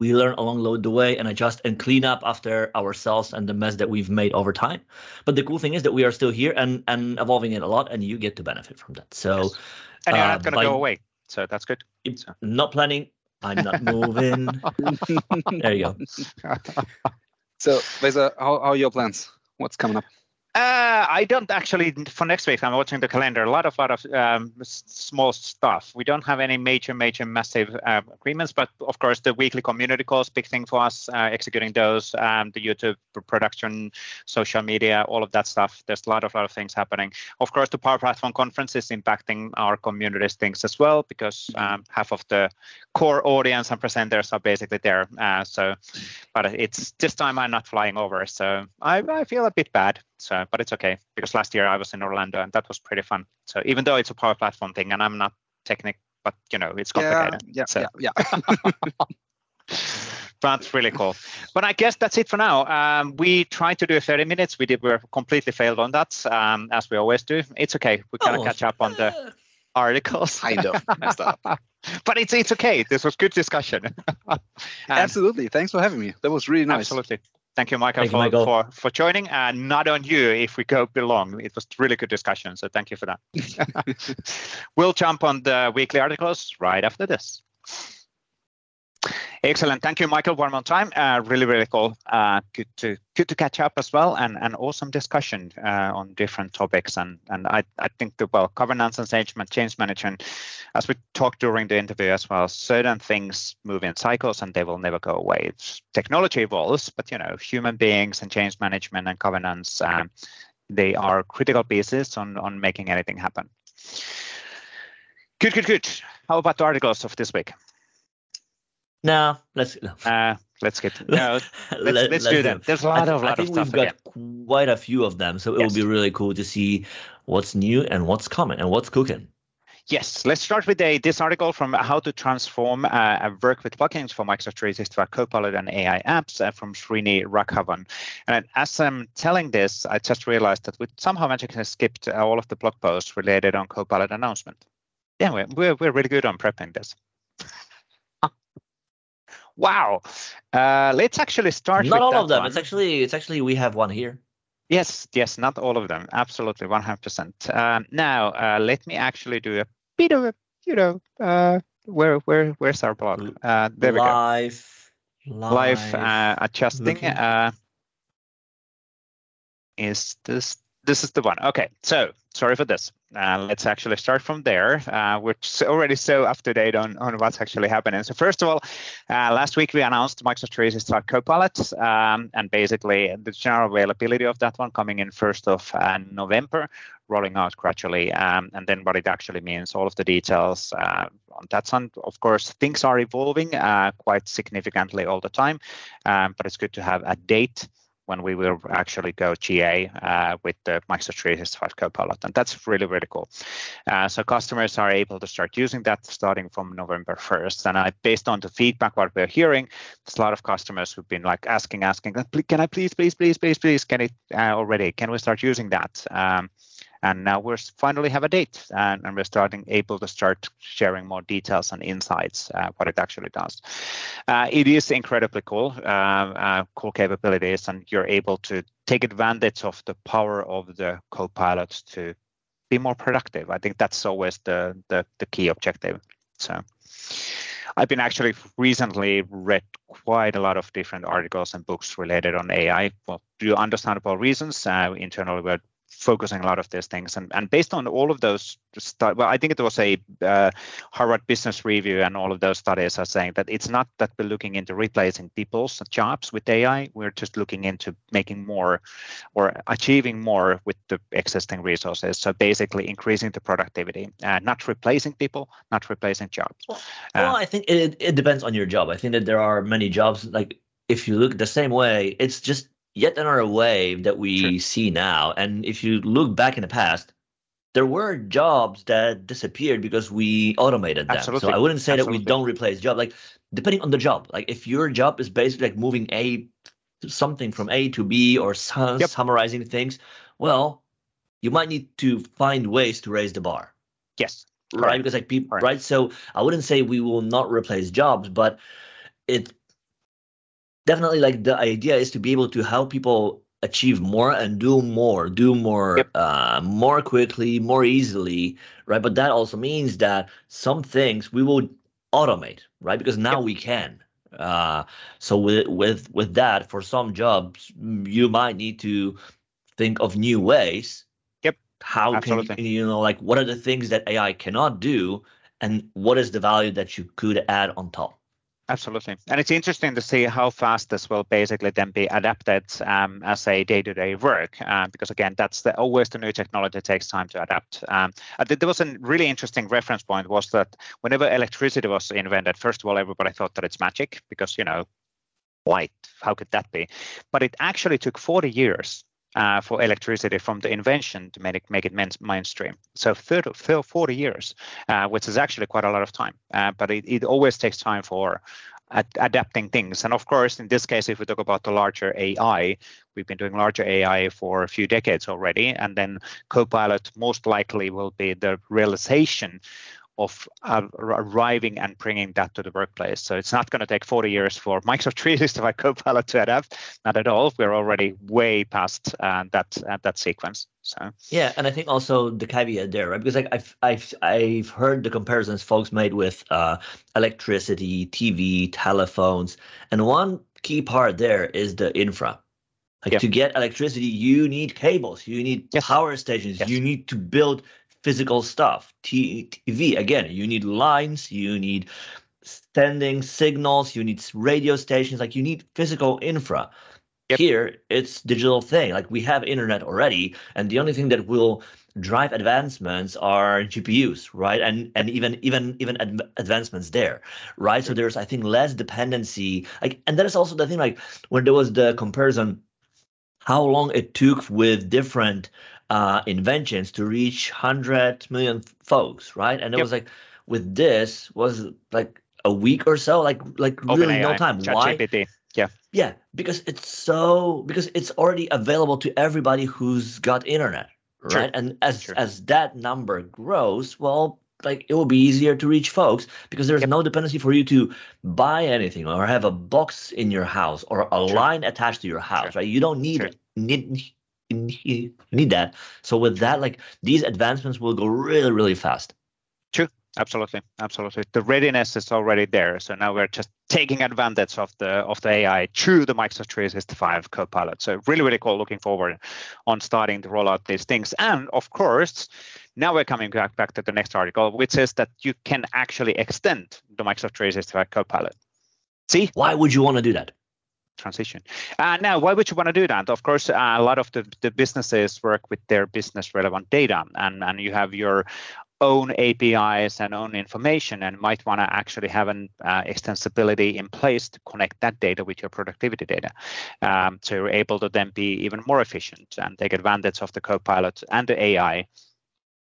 we learn along the way and adjust and clean up after ourselves and the mess that we've made over time. But the cool thing is that we are still here and and evolving it a lot, and you get to benefit from that. So, yes. and you're uh, not going to go away, so that's good. So. Not planning. I'm not moving. there you go. So, Vesa, how, how are your plans? What's coming up? Uh, I don't actually for next week. I'm watching the calendar. A lot of lot of um, small stuff. We don't have any major, major, massive uh, agreements, but of course the weekly community calls, big thing for us. Uh, executing those, um, the YouTube production, social media, all of that stuff. There's a lot of lot of things happening. Of course, the Power Platform conference is impacting our communities things as well because um, half of the core audience and presenters are basically there. Uh, so, but it's this time I'm not flying over, so I, I feel a bit bad. So, but it's okay because last year I was in Orlando and that was pretty fun. So even though it's a power platform thing and I'm not technical, but you know it's complicated. Yeah, so. yeah, yeah. that's really cool. But I guess that's it for now. Um, we tried to do 30 minutes. We did. We completely failed on that, um, as we always do. It's okay. We kind of oh, catch up on the articles. Kind of messed up. but it's it's okay. This was good discussion. Absolutely. Thanks for having me. That was really nice. Absolutely. Thank you, Michael, thank for, you, Michael. for, for joining. And not on you if we go belong. It was really good discussion. So thank you for that. we'll jump on the weekly articles right after this. Excellent. Thank you, Michael, one more time. Uh, really, really cool. Uh, good to good to catch up as well, and an awesome discussion uh, on different topics. And and I, I think well governance and change, change management, as we talked during the interview as well, certain things move in cycles and they will never go away. It's, technology evolves, but you know, human beings and change management and governance, um, they are critical pieces on on making anything happen. Good, good, good. How about the articles of this week? No, let's no. Uh, let's get no. Let's, Let, us do them. There's a lot I, of lot I think of we've got again. quite a few of them, so it yes. will be really cool to see what's new and what's coming and what's cooking. Yes, let's start with a, this article from How to Transform uh, Work with Plugins for Microsoft 365 Copilot and AI Apps uh, from Srini Raghavan. And as I'm telling this, I just realized that we somehow magically skipped all of the blog posts related on Copilot announcement. Yeah, we're, we're really good on prepping this. Wow. Uh, let's actually start. Not all of them. One. It's actually it's actually we have one here. Yes, yes, not all of them. Absolutely, one hundred percent. Um, now, uh, let me actually do a bit of a, you know, uh, where where where's our blog? Uh, there we go. Live, live uh, adjusting. Uh, is this this is the one? Okay, so sorry for this. Uh, let's actually start from there, uh, which is already so up to date on, on what's actually happening. So first of all, uh, last week we announced Microsoft 365 Copilot, um, and basically the general availability of that one coming in 1st of uh, November, rolling out gradually, um, and then what it actually means, all of the details uh, on that side. Of course, things are evolving uh, quite significantly all the time, um, but it's good to have a date when we will actually go GA uh, with the Microsoft 365 Copilot. And that's really, really cool. Uh, so customers are able to start using that starting from November 1st. And I, based on the feedback, what we're hearing, there's a lot of customers who've been like asking, asking, can I please, please, please, please, please, can it uh, already? Can we start using that? Um, and now we're finally have a date and, and, we're starting able to start sharing more details and insights uh, what it actually does. Uh, it is incredibly cool uh, uh, cool capabilities and you're able to take advantage of the power of the copilot to be more productive. I think that's always the the, the key objective. So I've been actually recently read quite a lot of different articles and books related on AI. To understandable reasons, uh, internally we're focusing a lot of these things. And, and based on all of those, stu- well, I think it was a uh, Harvard Business Review and all of those studies are saying that it's not that we're looking into replacing people's jobs with AI. We're just looking into making more or achieving more with the existing resources. So basically increasing the productivity, uh, not replacing people, not replacing jobs. Well, well uh, I think it, it depends on your job. I think that there are many jobs like if you look the same way, it's just yet another wave that we sure. see now. And if you look back in the past, there were jobs that disappeared because we automated them. Absolutely. So I wouldn't say Absolutely. that we don't replace jobs. Like depending on the job, like if your job is basically like moving a something from A to B or su- yep. summarizing things, well, you might need to find ways to raise the bar. Yes. Right. right. Because like people, right. right. So I wouldn't say we will not replace jobs, but it definitely like the idea is to be able to help people achieve more and do more do more yep. uh, more quickly more easily right but that also means that some things we will automate right because now yep. we can uh, so with with with that for some jobs you might need to think of new ways yep how Absolutely. can you know like what are the things that ai cannot do and what is the value that you could add on top Absolutely. And it's interesting to see how fast this will basically then be adapted um, as a day-to-day work, uh, because again, that's the, always the new technology takes time to adapt. Um, there was a really interesting reference point was that whenever electricity was invented, first of all, everybody thought that it's magic because, you know, light, how could that be? But it actually took 40 years uh, for electricity from the invention to make it, make it mainstream. So 30, 40 years, uh, which is actually quite a lot of time. Uh, but it, it always takes time for ad- adapting things. And of course, in this case, if we talk about the larger AI, we've been doing larger AI for a few decades already. And then Copilot most likely will be the realization of uh, arriving and bringing that to the workplace. So it's not going to take 40 years for Microsoft 365 Copilot to adapt. Not at all. We're already way past uh, that uh, that sequence. So yeah, and I think also the caveat there, right? Because like I've I've I've heard the comparisons folks made with uh, electricity, TV, telephones, and one key part there is the infra. Like to get electricity, you need cables, you need yes. power stations, yes. you need to build physical stuff. TV, again, you need lines, you need standing signals, you need radio stations, like you need physical infra. Yep. Here, it's digital thing. Like we have internet already, and the only thing that will drive advancements are GPUs, right? And and even even even ad- advancements there, right? So there's I think less dependency. Like, and that is also the thing. Like when there was the comparison, how long it took with different uh, inventions to reach 100 million folks, right? And it yep. was like, with this, was like a week or so, like like Open really AI, no time. Why? GPT. Yeah. Yeah, because it's so because it's already available to everybody who's got internet, right? Sure. And as sure. as that number grows, well, like it will be easier to reach folks because there's yep. no dependency for you to buy anything or have a box in your house or a sure. line attached to your house, right? You don't need need you need that. So with that, like these advancements will go really, really fast. True. Absolutely, absolutely. The readiness is already there. So now we're just taking advantage of the of the AI through the Microsoft 365 Copilot. So really, really cool. Looking forward on starting to roll out these things. And of course, now we're coming back back to the next article, which is that you can actually extend the Microsoft 365 Copilot. See? Why would you want to do that? Transition. Uh, now, why would you want to do that? Of course, uh, a lot of the, the businesses work with their business relevant data, and, and you have your own APIs and own information, and might want to actually have an uh, extensibility in place to connect that data with your productivity data. Um, so you're able to then be even more efficient and take advantage of the Copilot and the AI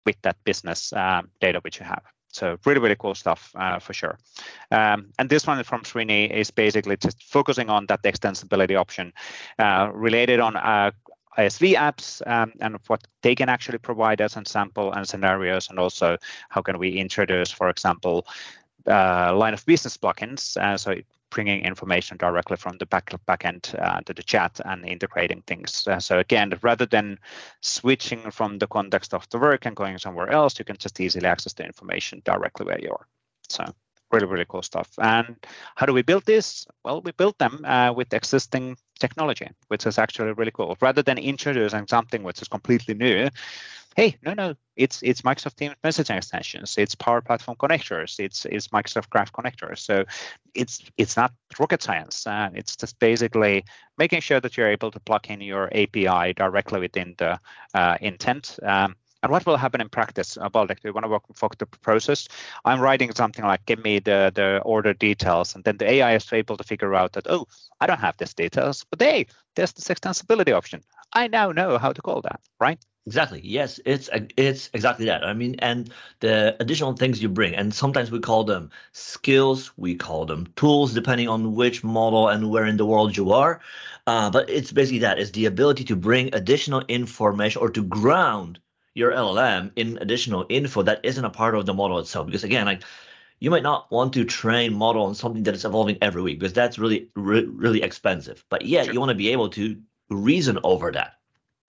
with that business um, data which you have. So really, really cool stuff uh, for sure. Um, and this one from Srini is basically just focusing on that extensibility option uh, related on uh, ISV apps um, and what they can actually provide us and sample and scenarios, and also how can we introduce, for example, uh, line of business plugins. Uh, so bringing information directly from the back backend uh, to the chat and integrating things. Uh, so again, rather than switching from the context of the work and going somewhere else, you can just easily access the information directly where you are. So really, really cool stuff. And how do we build this? Well, we built them uh, with existing technology, which is actually really cool. Rather than introducing something which is completely new, hey, no, no, it's it's Microsoft Teams messaging extensions, it's Power Platform connectors, it's it's Microsoft Graph connectors. So it's it's not rocket science. Uh, it's just basically making sure that you're able to plug in your API directly within the uh, intent. Um, and what will happen in practice? Uh, Waldek, do you want to walk, walk the process? I'm writing something like, give me the, the order details. And then the AI is able to figure out that, oh, I don't have these details, but hey, there's this extensibility option. I now know how to call that, right? Exactly. Yes, it's it's exactly that. I mean, and the additional things you bring, and sometimes we call them skills, we call them tools, depending on which model and where in the world you are. Uh, but it's basically that: is the ability to bring additional information or to ground your LLM in additional info that isn't a part of the model itself. Because again, like you might not want to train model on something that is evolving every week because that's really re- really expensive. But yet sure. you want to be able to reason over that.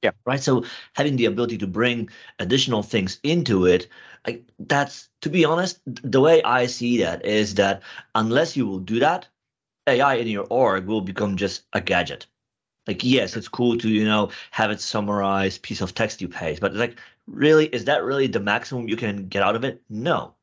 Yeah. Right. So having the ability to bring additional things into it, like that's to be honest, the way I see that is that unless you will do that, AI in your org will become just a gadget. Like, yes, it's cool to, you know, have it summarize piece of text you paste, but like, really, is that really the maximum you can get out of it? No.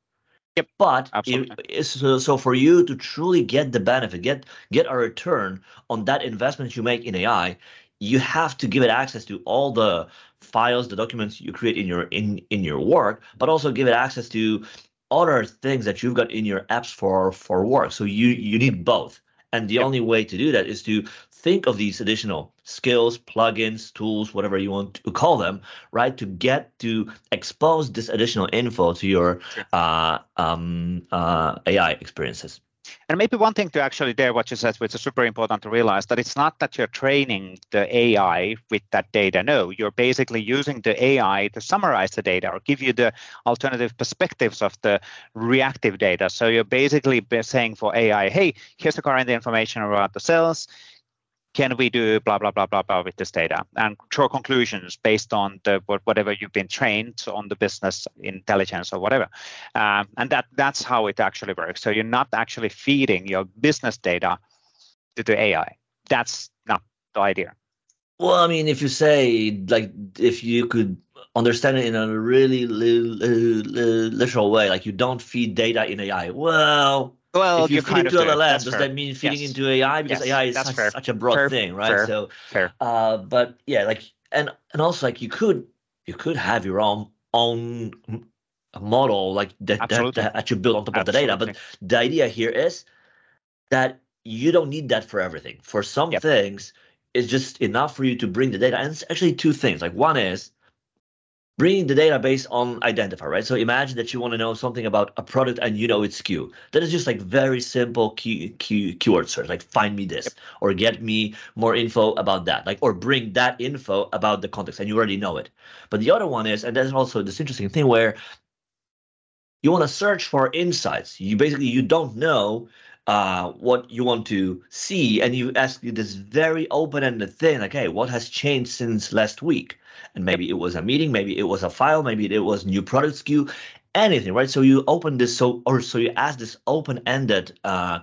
Yep. But it, so, so for you to truly get the benefit, get get a return on that investment you make in AI, you have to give it access to all the files, the documents you create in your in in your work, but also give it access to other things that you've got in your apps for for work. So you you need both. And the yep. only way to do that is to think of these additional skills, plugins, tools, whatever you want to call them, right? To get to expose this additional info to your uh, um, uh, AI experiences. And maybe one thing to actually there, what you said, which is super important to realize that it's not that you're training the AI with that data. No, you're basically using the AI to summarize the data or give you the alternative perspectives of the reactive data. So you're basically saying for AI, hey, here's the current information about the cells can we do blah blah blah blah blah with this data? And draw conclusions based on the whatever you've been trained on the business intelligence or whatever. Um, and that that's how it actually works. So you're not actually feeding your business data to the ai that's not the idea. Well i mean if you say like if you could understand it in a really literal way like you don't feed data in ai well well, if you feed into LLM, does fair. that mean feeding yes. into AI? Because yes, AI is such, such, a broad fair. thing, right? Fair. So, fair. Uh, but yeah, like and and also like you could you could have your own own model like that that, that, you build on top Absolutely. of the data. But the idea here is that you don't need that for everything. For some yep. things, it's just enough for you to bring the data. And it's actually two things. Like one is bringing the database on identifier, right? So imagine that you want to know something about a product and you know its SKU. That is just like very simple key, key, keyword search, like find me this or get me more info about that, like or bring that info about the context and you already know it. But the other one is, and that's also this interesting thing where you want to search for insights. You basically you don't know uh, what you want to see, and you ask this very open-ended thing, like, "Hey, what has changed since last week?" And maybe it was a meeting, maybe it was a file, maybe it was new product SKU, anything, right? So you open this, so or so you ask this open-ended uh,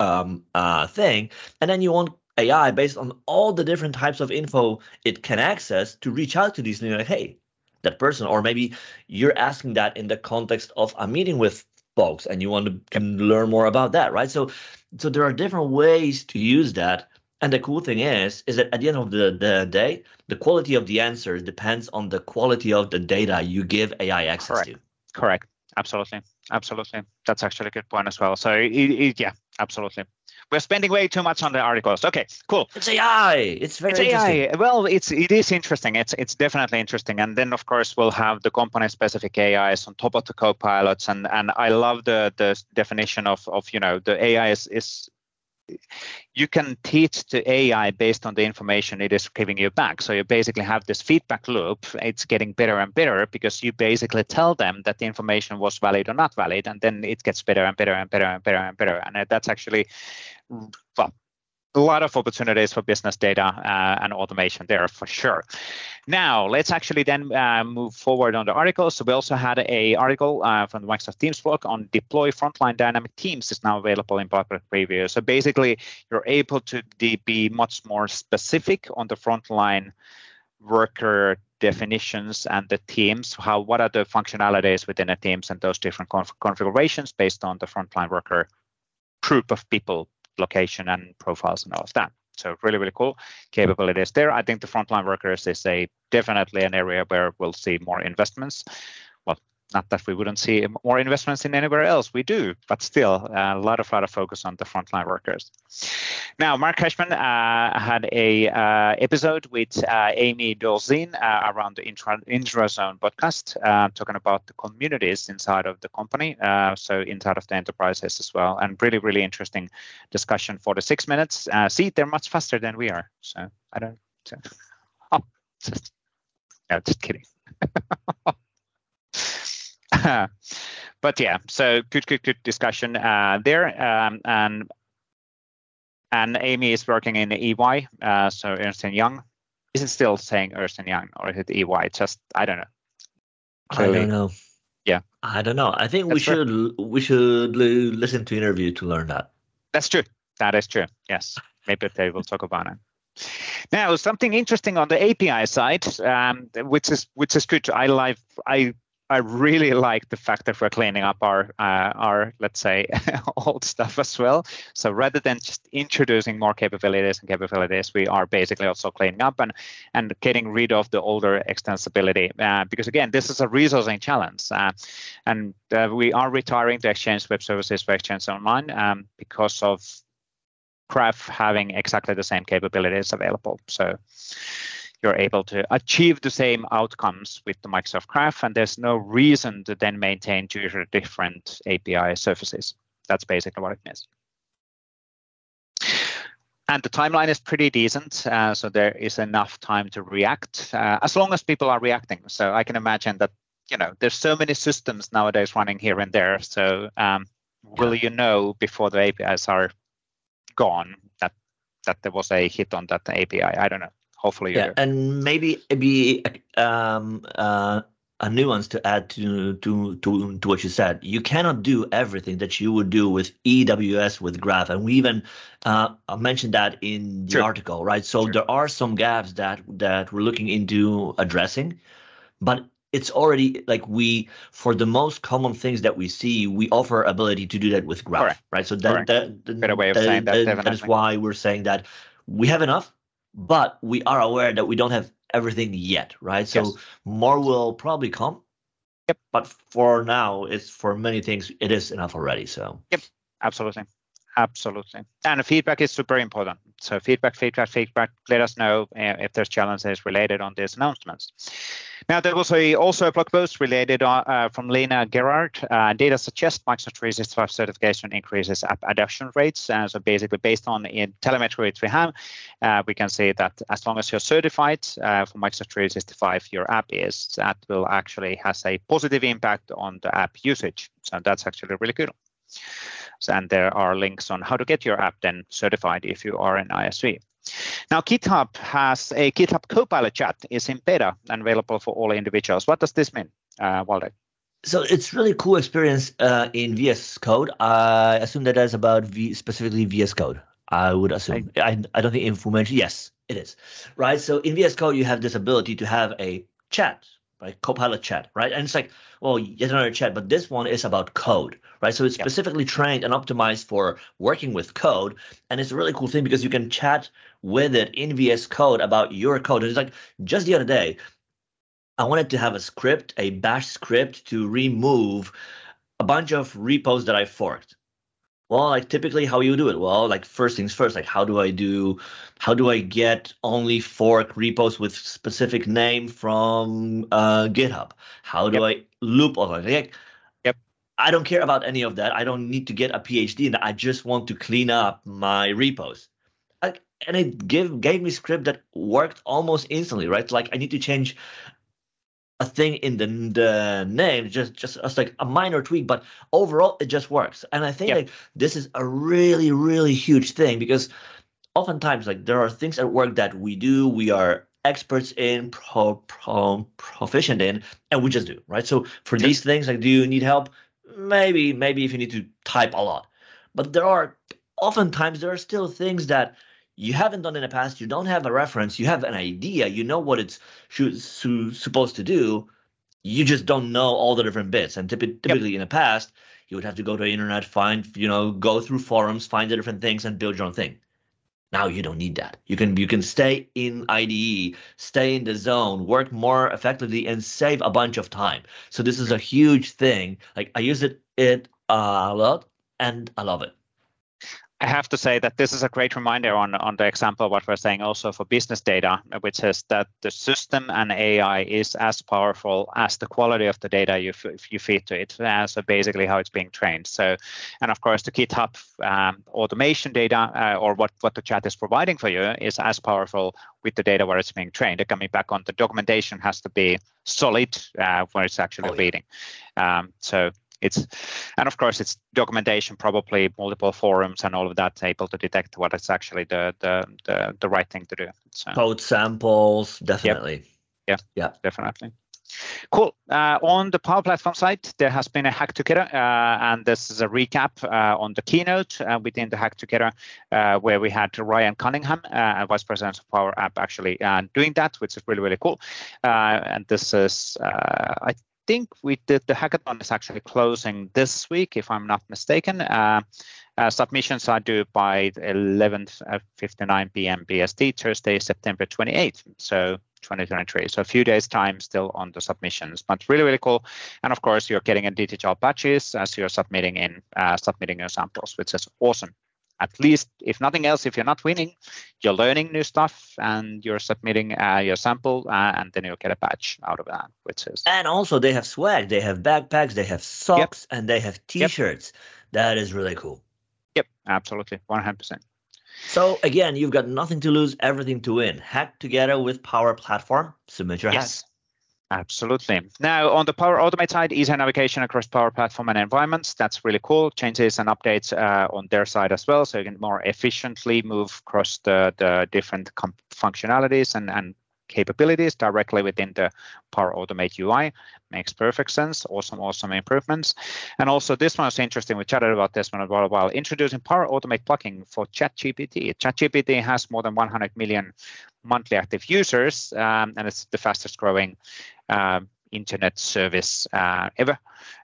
um, uh, thing, and then you want AI based on all the different types of info it can access to reach out to these things, like, "Hey." That person, or maybe you're asking that in the context of a meeting with folks and you want to can learn more about that right? So so there are different ways to use that. And the cool thing is is that at the end of the, the day the quality of the answers depends on the quality of the data you give ai access correct. to. Correct. Absolutely. Absolutely. That's actually a good point as well. So it, it, yeah absolutely we're spending way too much on the articles. Okay, cool. It's AI. It's very it's AI. Well, it's it is interesting. It's it's definitely interesting. And then of course we'll have the component specific AIs on top of the co-pilots. And and I love the the definition of of you know the AI is is you can teach the AI based on the information it is giving you back. So you basically have this feedback loop. It's getting better and better because you basically tell them that the information was valid or not valid, and then it gets better and better and better and better and better. And uh, that's actually, well, a lot of opportunities for business data uh, and automation there for sure. Now let's actually then uh, move forward on the articles. So we also had a article uh, from the Microsoft Teams blog on deploy frontline dynamic teams is now available in public preview. So basically, you're able to be much more specific on the frontline worker definitions and the teams. How what are the functionalities within the teams and those different conf- configurations based on the frontline worker group of people location and profiles and all of that. So really, really cool capabilities there. I think the frontline workers is a definitely an area where we'll see more investments. Not that we wouldn't see more investments in anywhere else, we do, but still a lot of lot of focus on the frontline workers. Now, Mark Kashman uh, had a uh, episode with uh, Amy Dolzin uh, around the intra, Intrazone podcast, uh, talking about the communities inside of the company, uh, so inside of the enterprises as well, and really, really interesting discussion for the six minutes. see, they're much faster than we are, so I don't. So, oh, just, no, just kidding. but yeah, so good, good, good discussion uh, there. Um, and and Amy is working in EY, uh, so Ernst and Young. Is it still saying Ernst and Young or is it EY? Just I don't know. Clearly, I don't know. Yeah, I don't know. I think That's we should true. we should listen to interview to learn that. That's true. That is true. Yes, maybe they will talk about it. Now, something interesting on the API side, um, which is which is good. I like I I really like the fact that we're cleaning up our uh, our let's say old stuff as well. So rather than just introducing more capabilities and capabilities, we are basically also cleaning up and and getting rid of the older extensibility. Uh, because again, this is a resourcing challenge, uh, and uh, we are retiring the Exchange Web Services for Exchange Online um, because of Graph having exactly the same capabilities available. So you're able to achieve the same outcomes with the Microsoft Graph, and there's no reason to then maintain two different API surfaces. That's basically what it means. And the timeline is pretty decent, uh, so there is enough time to react, uh, as long as people are reacting. So I can imagine that you know there's so many systems nowadays running here and there. So um, will you know before the APIs are gone that that there was a hit on that API? I don't know hopefully yeah and maybe be um, uh, a nuance to add to, to to to what you said you cannot do everything that you would do with ews with graph and we even uh, mentioned that in the sure. article right so sure. there are some gaps that that we're looking into addressing but it's already like we for the most common things that we see we offer ability to do that with graph Correct. right so that, that, that, better way of that, saying that, that is why we're saying that we have enough but we are aware that we don't have everything yet, right? So yes. more will probably come. Yep. But for now, it's for many things, it is enough already. So. Yep. Absolutely. Absolutely. And feedback is super important. So feedback, feedback, feedback. Let us know uh, if there's challenges related on these announcements. Now, there was a, also a blog post related uh, from Lena Gerard. Uh, data suggests Microsoft 365 certification increases app adoption rates. Uh, so basically, based on the telemetry we have, uh, we can say that as long as you're certified uh, for Microsoft 365, your app is, that will actually has a positive impact on the app usage. So that's actually really good and there are links on how to get your app then certified if you are an ISV. Now, GitHub has a GitHub Copilot chat is in beta and available for all individuals. What does this mean, uh? So it's really cool experience uh, in VS Code. I assume that that's about v- specifically VS Code. I would assume. I, I, I don't think information. Yes, it is. Right. So in VS Code, you have this ability to have a chat right? Copilot chat, right? And it's like, well, yet another chat, but this one is about code, right? So it's yep. specifically trained and optimized for working with code. And it's a really cool thing because you can chat with it in VS Code about your code. And it's like just the other day, I wanted to have a script, a bash script to remove a bunch of repos that I forked well like typically how you do it. Well like first things first like how do i do how do i get only fork repos with specific name from uh, github? How do yep. i loop all that? Like, yep. I don't care about any of that. I don't need to get a phd and i just want to clean up my repos. I, and it gave gave me script that worked almost instantly right? Like i need to change a thing in the the name, just just as like a minor tweak, but overall it just works. And I think like this is a really really huge thing because oftentimes like there are things at work that we do, we are experts in, pro, pro, proficient in, and we just do, right? So for these things, like, do you need help? Maybe, maybe if you need to type a lot. But there are oftentimes there are still things that you haven't done in the past, you don't have a reference, you have an idea, you know what it's should, supposed to do, you just don't know all the different bits. And typically yep. in the past, you would have to go to the internet, find, you know, go through forums, find the different things, and build your own thing. Now you don't need that. You can you can stay in IDE, stay in the zone, work more effectively, and save a bunch of time. So this is a huge thing. Like I use it it a lot, and I love it. I have to say that this is a great reminder on, on the example of what we're saying also for business data, which is that the system and AI is as powerful as the quality of the data you, you feed to it. Uh, so basically how it's being trained. So, and of course the GitHub um, automation data uh, or what, what the chat is providing for you is as powerful with the data where it's being trained. Coming back on the documentation has to be solid uh, where it's actually oh, reading. Um, so it's and of course it's documentation probably multiple forums and all of that able to detect what is actually the the the, the right thing to do so. code samples definitely yep. yeah yeah definitely Cool. Uh, on the Power Platform side, there has been a hack together, uh, and this is a recap uh, on the keynote uh, within the hack together, uh, where we had Ryan Cunningham, uh, Vice President of Power App, actually doing that, which is really really cool. and this is, I think we did the hackathon is actually closing this week, if I'm not mistaken. Uh, uh, submissions are due by 11:59 p.m. BST, Thursday, September 28th. So 2023. So a few days time still on the submissions, but really, really cool. And of course, you're getting a digital badges as you're submitting in uh, submitting your samples, which is awesome at least if nothing else if you're not winning you're learning new stuff and you're submitting uh, your sample uh, and then you'll get a badge out of that which is and also they have swag they have backpacks they have socks yep. and they have t-shirts yep. that is really cool yep absolutely 100% so again you've got nothing to lose everything to win hack together with power platform submit your yes. hack Absolutely. Now, on the Power Automate side, easier navigation across Power Platform and environments. That's really cool. Changes and updates uh, on their side as well, so you can more efficiently move across the, the different functionalities and, and capabilities directly within the Power Automate UI. Makes perfect sense. Awesome, awesome improvements. And also, this one is interesting. We chatted about this one a while. Introducing Power Automate plugin for ChatGPT. ChatGPT has more than 100 million monthly active users, um, and it's the fastest growing um, internet service uh, ever.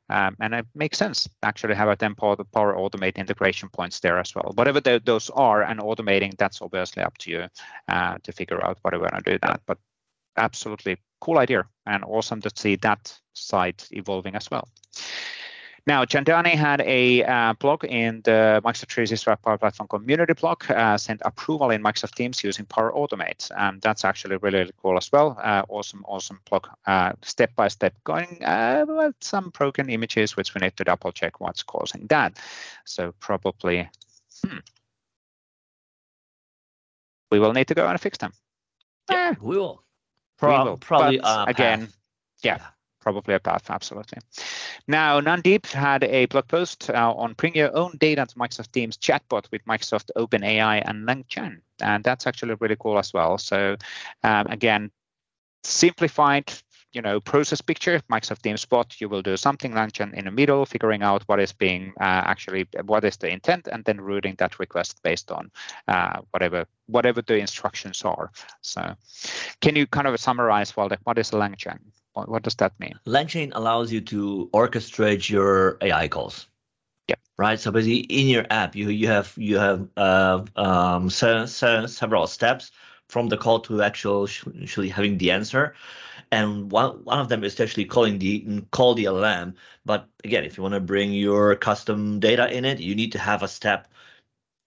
Um, and it makes sense actually have a them power, power automate integration points there as well. Whatever the, those are and automating, that's obviously up to you uh, to figure out what you want to do that. But absolutely cool idea and awesome to see that side evolving as well. Now, Chandani had a uh, blog in the Microsoft 365 Power Platform community blog, uh, sent approval in Microsoft Teams using Power Automate. And that's actually really, really cool as well. Uh, awesome, awesome blog, uh, step by step going uh, with some broken images, which we need to double check what's causing that. So probably, hmm, we will need to go and fix them. Yeah, we will. Pro- we will. Probably again, yeah. yeah probably a path, absolutely. Now, Nandeep had a blog post uh, on bring your own data to Microsoft Teams chatbot with Microsoft OpenAI and LangChain, and that's actually really cool as well. So, um, again, simplified you know process picture microsoft teams bot you will do something LangChain in the middle figuring out what is being uh, actually what is the intent and then routing that request based on uh, whatever whatever the instructions are so can you kind of summarize well what is LangChain what, does that mean? LangChain allows you to orchestrate your AI calls. Yeah. Right. So basically, in your app, you you have you have uh, um, se- se- several steps from the call to actual actually having the answer, and one one of them is actually calling the call the LLM. But again, if you want to bring your custom data in it, you need to have a step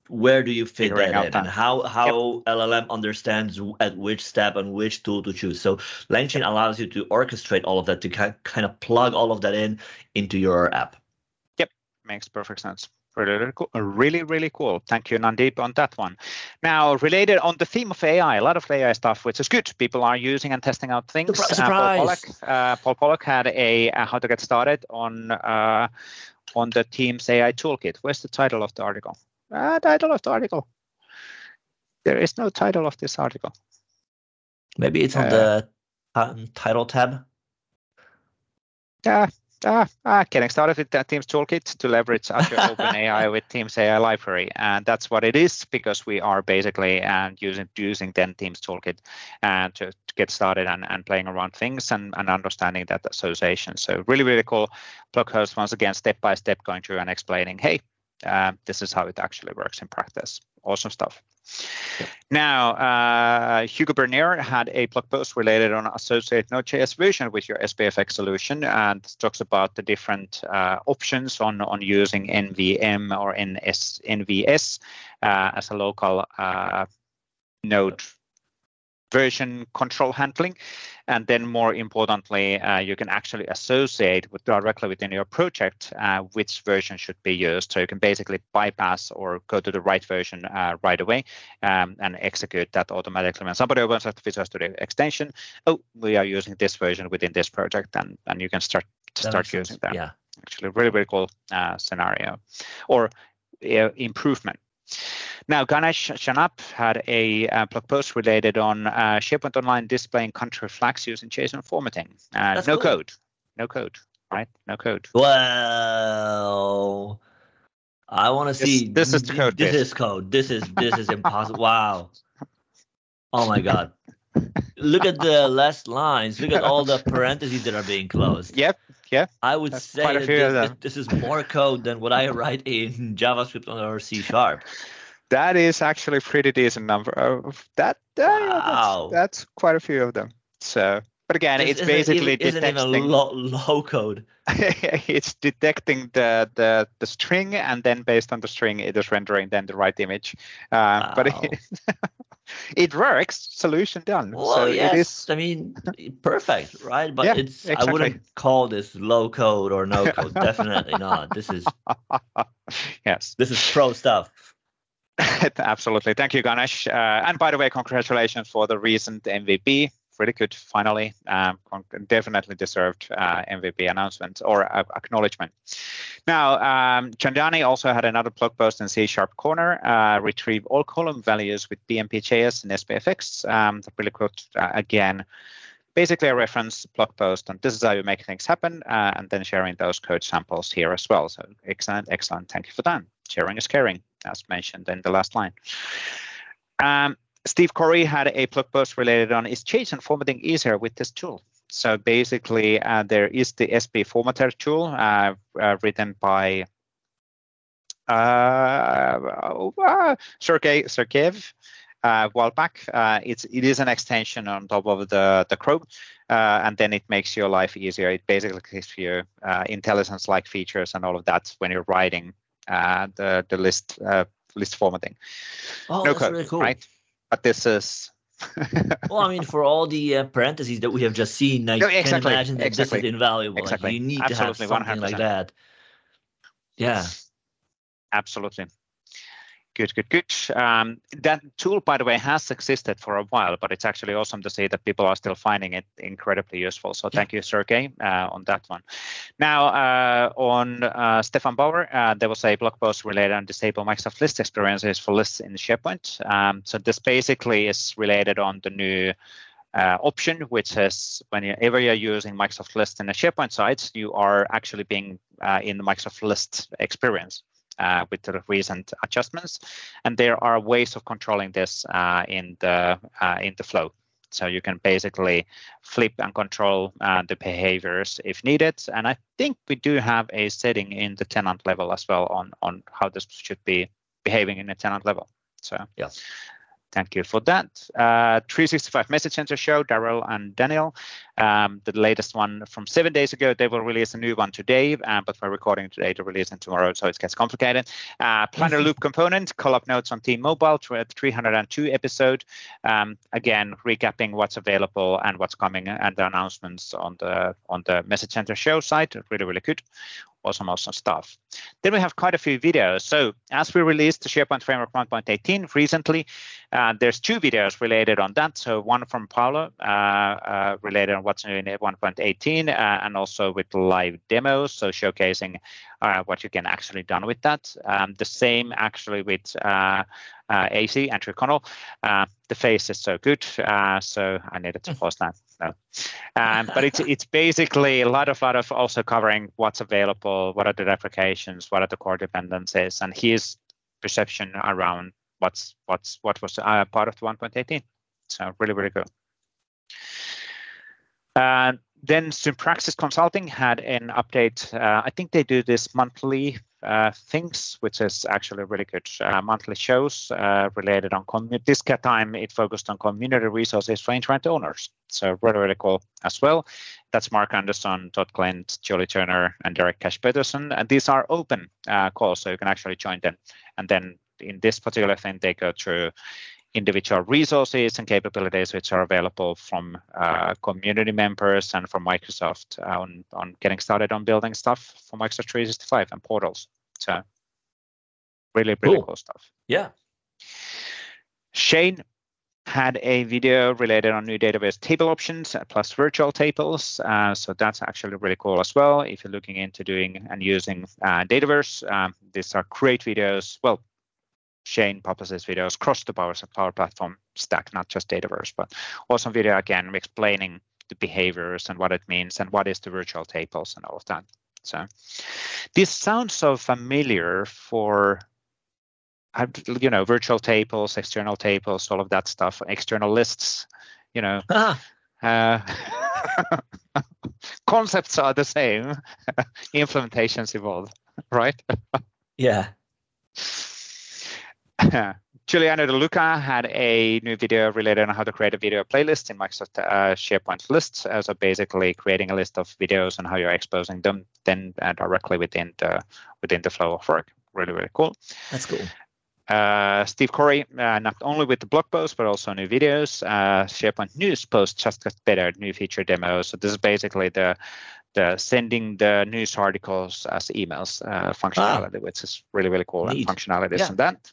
where do you fit that in that. and how how yep. llm understands at which step and which tool to choose so langchain allows you to orchestrate all of that to kind of plug all of that in into your app yep makes perfect sense Really, really cool. Really, really cool. Thank you, Nandeep, on that one. Now, related on the theme of AI, a lot of AI stuff, which is good. People are using and testing out things. Surprise! Uh, Paul, Pollock, uh, Paul Pollock had a uh, how to get started on uh, on the Teams AI toolkit. Where's the title of the article? Uh, title of the article. There is no title of this article. Maybe it's on uh, the title tab. Yeah, uh, uh, getting started with the Teams Toolkit to leverage Azure OpenAI with Teams AI Library, and that's what it is because we are basically uh, using using then Teams Toolkit and uh, to, to, get started and, and playing around things and, and understanding that association. So really really cool blog post once again step by step going through and explaining, hey, uh, this is how it actually works in practice. Awesome stuff. Now, uh, Hugo Bernier had a blog post related on associate Node.js version with your SPFX solution and talks about the different uh, options on, on using NVM or NS, NVS uh, as a local uh, node version control handling. And then more importantly, uh, you can actually associate with directly within your project uh, which version should be used. So you can basically bypass or go to the right version uh, right away um, and execute that automatically. When somebody opens up the Visual Studio extension, oh, we are using this version within this project, and, and you can start to start using that. Yeah. Actually, really, really cool uh, scenario or uh, improvement. Now, Ganesh Sanap had a uh, blog post related on uh, SharePoint Online displaying country flags using JSON formatting. Uh, no cool. code, no code, right? No code. Well, I want to see. This is the code. This is code. This is this is impossible. wow. Oh my god. Look at the last lines. Look at all the parentheses that are being closed. Yep. Yep. I would That's say that this, this, is more code than what I write in JavaScript or C sharp that is actually a pretty decent number of that. Uh, wow. that's, that's, quite a few of them. So, but again, this it's basically even, isn't even low, low code. it's detecting the, the the string, and then based on the string, it is rendering then the right image. Uh, wow. But it, it, works. Solution done. Well, so yes. It is... I mean, perfect, right? But yeah, it's exactly. I wouldn't call this low code or no code. Definitely not. This is yes. This is pro stuff. Absolutely. Thank you, Ganesh. Uh, and by the way, congratulations for the recent MVP. Really good, finally. Um, definitely deserved uh, MVP announcement or acknowledgement. Now, um, Chandani also had another blog post in C Sharp Corner, uh, retrieve all column values with PnPjs and SPFX. Um, really good, uh, again, basically a reference blog post and this is how you make things happen uh, and then sharing those code samples here as well so excellent excellent thank you for that sharing is caring as mentioned in the last line. Um, Steve Corey had a blog post related on is JSON formatting easier with this tool? So basically, uh, there is the SP Formatter tool uh, uh, written by uh, uh, Sergey Sergeyev uh, while back. Uh, it's it is an extension on top of the the Chrome, uh, and then it makes your life easier. It basically gives you uh, IntelliSense-like features and all of that when you're writing uh, the the list uh, list formatting. Oh, no that's code, really cool. Right? But this is. well, I mean, for all the uh, parentheses that we have just seen, I no, exactly, can imagine that exactly. this is invaluable. Exactly. Like, you need Absolutely, to have something 100%. like that. Yeah. Absolutely. Good, good, good. Um, that tool, by the way, has existed for a while, but it's actually awesome to see that people are still finding it incredibly useful. So thank you, Sergey, uh, on that one. Now, uh, on uh, Stefan Bauer, uh, there was a blog post related on disable Microsoft List experiences for lists in SharePoint. Um, so this basically is related on the new uh, option, which says whenever you're using Microsoft List in a SharePoint site, you are actually being uh, in the Microsoft List experience uh, with the recent adjustments. And there are ways of controlling this uh, in the uh, in the flow. So you can basically flip and control uh, the behaviors if needed. And I think we do have a setting in the tenant level as well on on how this should be behaving in a tenant level. So yeah, Thank you for that. Uh, 365 Message Center show, Daryl and Daniel. Um, the latest one from seven days ago. They will release a new one today, uh, but we're recording today to release it tomorrow, so it gets complicated. Uh, Planner Loop component, call up notes on Team Mobile, 302 episode. Um, again, recapping what's available and what's coming, and the announcements on the on the Message Center show site. Really, really good awesome, awesome stuff. Then we have quite a few videos. So as we released the SharePoint Framework 1.18 recently, uh, there's two videos related on that. So one from Paolo uh, uh, related on what's new in 1.18 uh, and also with live demos, so showcasing uh, what you can actually done with that. Um, the same actually with uh, uh, AC, Andrew Connell. Uh, the face is so good, so I needed to pause that. Um, but it's it's basically a lot of lot of also covering what's available, what are the replications, what are the core dependencies, and his perception around what's what's what was uh, part of the 1.18. So really really good. Uh, then Sympraxis Consulting had an update. Uh, I think they do this monthly uh, things, which is actually really good. Uh, monthly shows uh, related on community. This time it focused on community resources for internet owners. So really, really cool as well. That's Marc Anderson, Todd Klindt, Julie Turner, and Derek Cash Peterson. And these are open uh, calls, so you can actually join them. And then in this particular thing, they go through individual resources and capabilities which are available from uh, community members and from Microsoft on, on getting started on building stuff for Microsoft 365 and portals. So really, really cool, cool stuff. Yeah. Shane had a video related on new database table options plus virtual tables. Uh, so that's actually really cool as well. If you're looking into doing and using uh, Dataverse, um, these are great videos. Well, Shane publishes videos across the Power, Power Platform stack, not just Dataverse, but also video again explaining the behaviors and what it means and what is the virtual tables and all of that. So this sounds so familiar for you know virtual tables, external tables, all of that stuff, external lists. You know, ah. uh, concepts are the same, implementations evolve, right? yeah. Giuliano De Luca had a new video related on how to create a video playlist in Microsoft uh, SharePoint lists. Uh, so basically, creating a list of videos and how you're exposing them then uh, directly within the within the flow of work. Really, really cool. That's cool. Uh, Steve Corey, uh, not only with the blog post, but also new videos. Uh, SharePoint News post just got better, new feature demos. So this is basically the the sending the news articles as emails uh, functionality, ah. which is really, really cool Neat. and functionalities yeah. and that.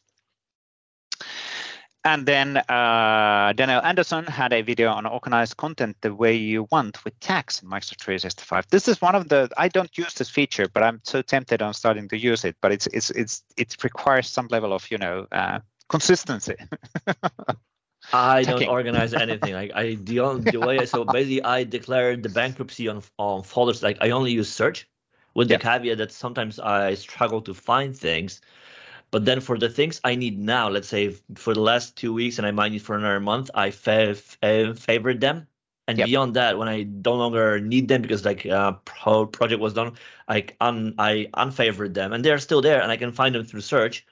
And then uh, Daniel Anderson had a video on organized content the way you want with tags in Microsoft 365. This is one of the I don't use this feature, but I'm so tempted on starting to use it. But it's it's it's it requires some level of you know uh, consistency. I don't organize anything. Like I the only the way so basically I declared the bankruptcy on on folders. Like I only use search, with the caveat that sometimes I struggle to find things. But then for the things I need now, let's say for the last two weeks and I might need for another month, I fav- uh, favorite them. And yep. beyond that, when I no longer need them because like uh, pro- project was done, I un- I unfavored them, and they're still there, and I can find them through search.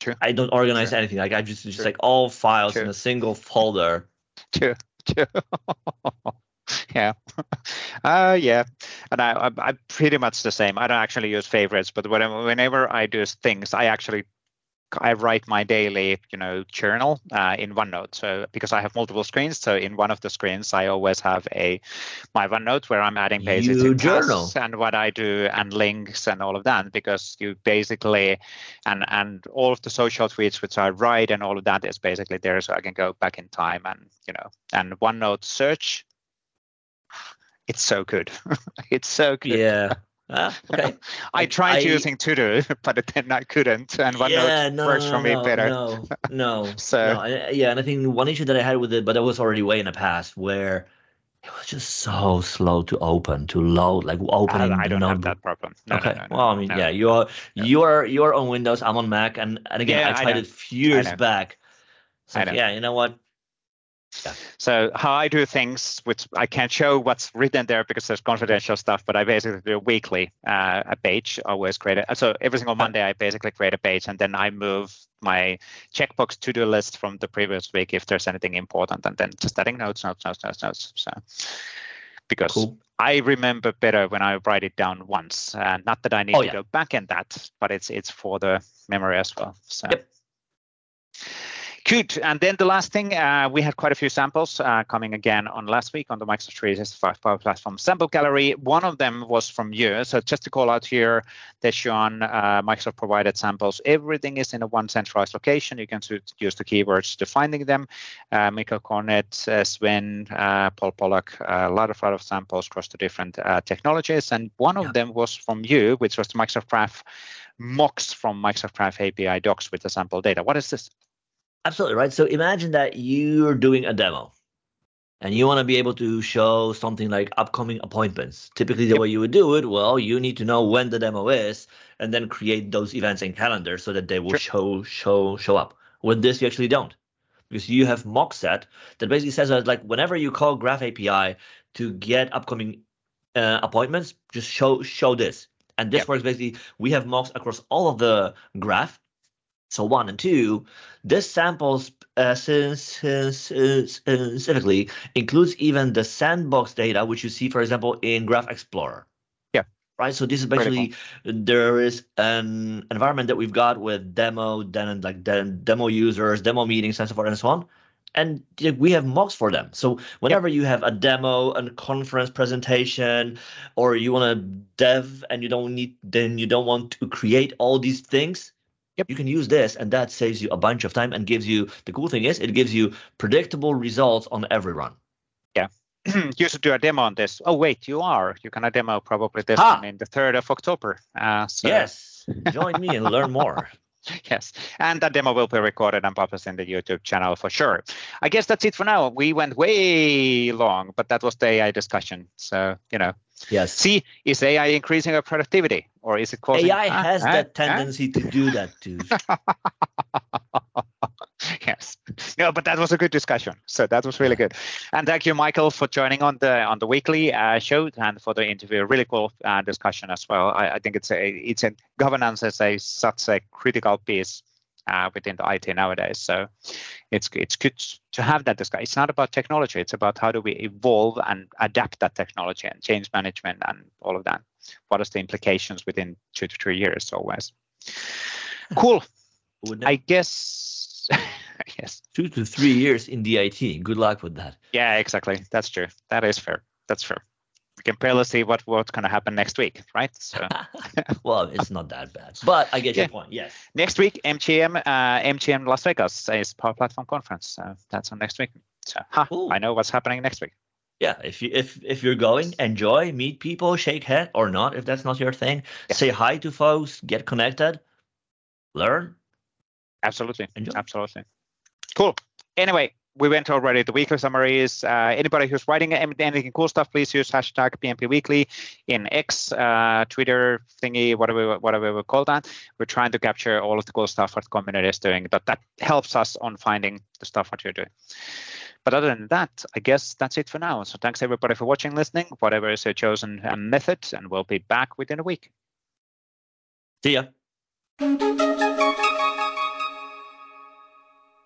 True. I don't organize True. anything. Like I just just like all files in a single folder. True. True. yeah uh yeah and I, I am pretty much the same i don't actually use favorites but whenever i do things i actually I write my daily, you know, journal uh, in OneNote. So because I have multiple screens, so in one of the screens I always have a my OneNote where I'm adding pages you journal. and what I do and links and all of that. Because you basically and and all of the social tweets which I write and all of that is basically there, so I can go back in time and you know and OneNote search it's so good. it's so good. Yeah. Ah, okay. I tried I, using To-Do, but then I couldn't, and OneNote yeah, no, works for me no, better. No, no. so no, I, yeah, and I think one issue that I had with it, but that was already way in the past, where it was just so slow to open, to load, like opening. I, I don't have that problem. okay. well, I mean, yeah, you're you're you're on Windows. I'm on Mac, and and again, yeah, I tried it a few years back. So yeah, you know what? Yeah. So how I do things, which I can't show what's written there because there's confidential stuff, but I basically do a weekly uh, a page, always create it. So every single Monday, I basically create a page and then I move my checkbox to-do list from the previous week if there's anything important, and then just adding notes, notes, notes, notes, notes. So because cool. I remember better when I write it down once. Uh, not that I need oh, to yeah. go back in that, but it's it's for the memory as well. So. Yep. Good. And then the last thing, uh, we had quite a few samples uh, coming again on last week on the Microsoft 365 Power Platform sample gallery. One of them was from you. So just to call out here, Deshaun, uh, Microsoft provided samples. Everything is in a one centralized location. You can use the keywords to finding them. Uh, Mikko Kornet, uh, Sven, uh, Paul Pollock, a lot of lot of samples across the different technologies. And one of yeah. them was from you, which was the Microsoft Graph mocks from Microsoft Graph API docs with the sample data. What is this? Absolutely right. So imagine that you're doing a demo and you want to be able to show something like upcoming appointments. Typically, the way you would do it, well, you need to know when the demo is and then create those events in calendar so that they will sure. show show show up. With this, you actually don't because you have mock set that basically says that like whenever you call Graph API to get upcoming uh, appointments, just show show this. And this yep. works basically, we have mocks across all of the graph. So one and two, this samples uh, specifically includes even the sandbox data, which you see, for example, in Graph Explorer. Yeah. Right. So this is basically there is an environment that we've got with demo, then like then demo users, demo meetings, and so forth and so on and we have mocks for them. So whenever you have a demo, a conference presentation, or you want to dev and you don't need, then you don't want to create all these things. Yep. You can use this, and that saves you a bunch of time and gives you. The cool thing is, it gives you predictable results on every run. Yeah, you should do a demo on this. Oh wait, you are. You're gonna demo probably this ah. one in the third of October. Uh, so. Yes, join me and learn more. Yes, and that demo will be recorded and published in the YouTube channel for sure. I guess that's it for now. We went way long, but that was the AI discussion. So, you know, yes. See, is AI increasing our productivity or is it causing AI ah, has ah, that ah? tendency to do that too. yes. No, but that was a good discussion. So that was really good. And thank you, Michael, for joining on the on the weekly uh, show and for the interview. Really cool uh, discussion as well. I, I, think it's a it's a governance is a such a critical piece uh, within the IT nowadays. So it's it's good to have that discussion. It's not about technology. It's about how do we evolve and adapt that technology and change management and all of that. What are the implications within two to three years always? Cool. I guess yes. Two to three years in the IT. Good luck with that. Yeah, exactly. That's true. That is fair. That's fair. We can barely see what what's going to happen next week, right? So. well, it's not that bad, but I get yeah. your point. Yes. Next week, MGM, uh, MGM Las Vegas is Power Platform Conference. So that's on next week. So ha, I know what's happening next week. Yeah, if you if if you're going, enjoy, meet people, shake hand or not if that's not your thing. Yeah. Say hi to folks, get connected, learn. Absolutely. Enjoy. Absolutely. Cool. Anyway, we went already the weekly summaries. Uh, anybody who's writing anything cool stuff, please use hashtag PnP Weekly in X, uh, Twitter thingy, whatever whatever we call that. We're trying to capture all of the cool stuff the community is doing. That that helps us on finding the stuff what you're doing. But other than that, I guess that's it for now. So thanks everybody for watching, listening, whatever is your chosen uh, method, and we'll be back within a week. See ya.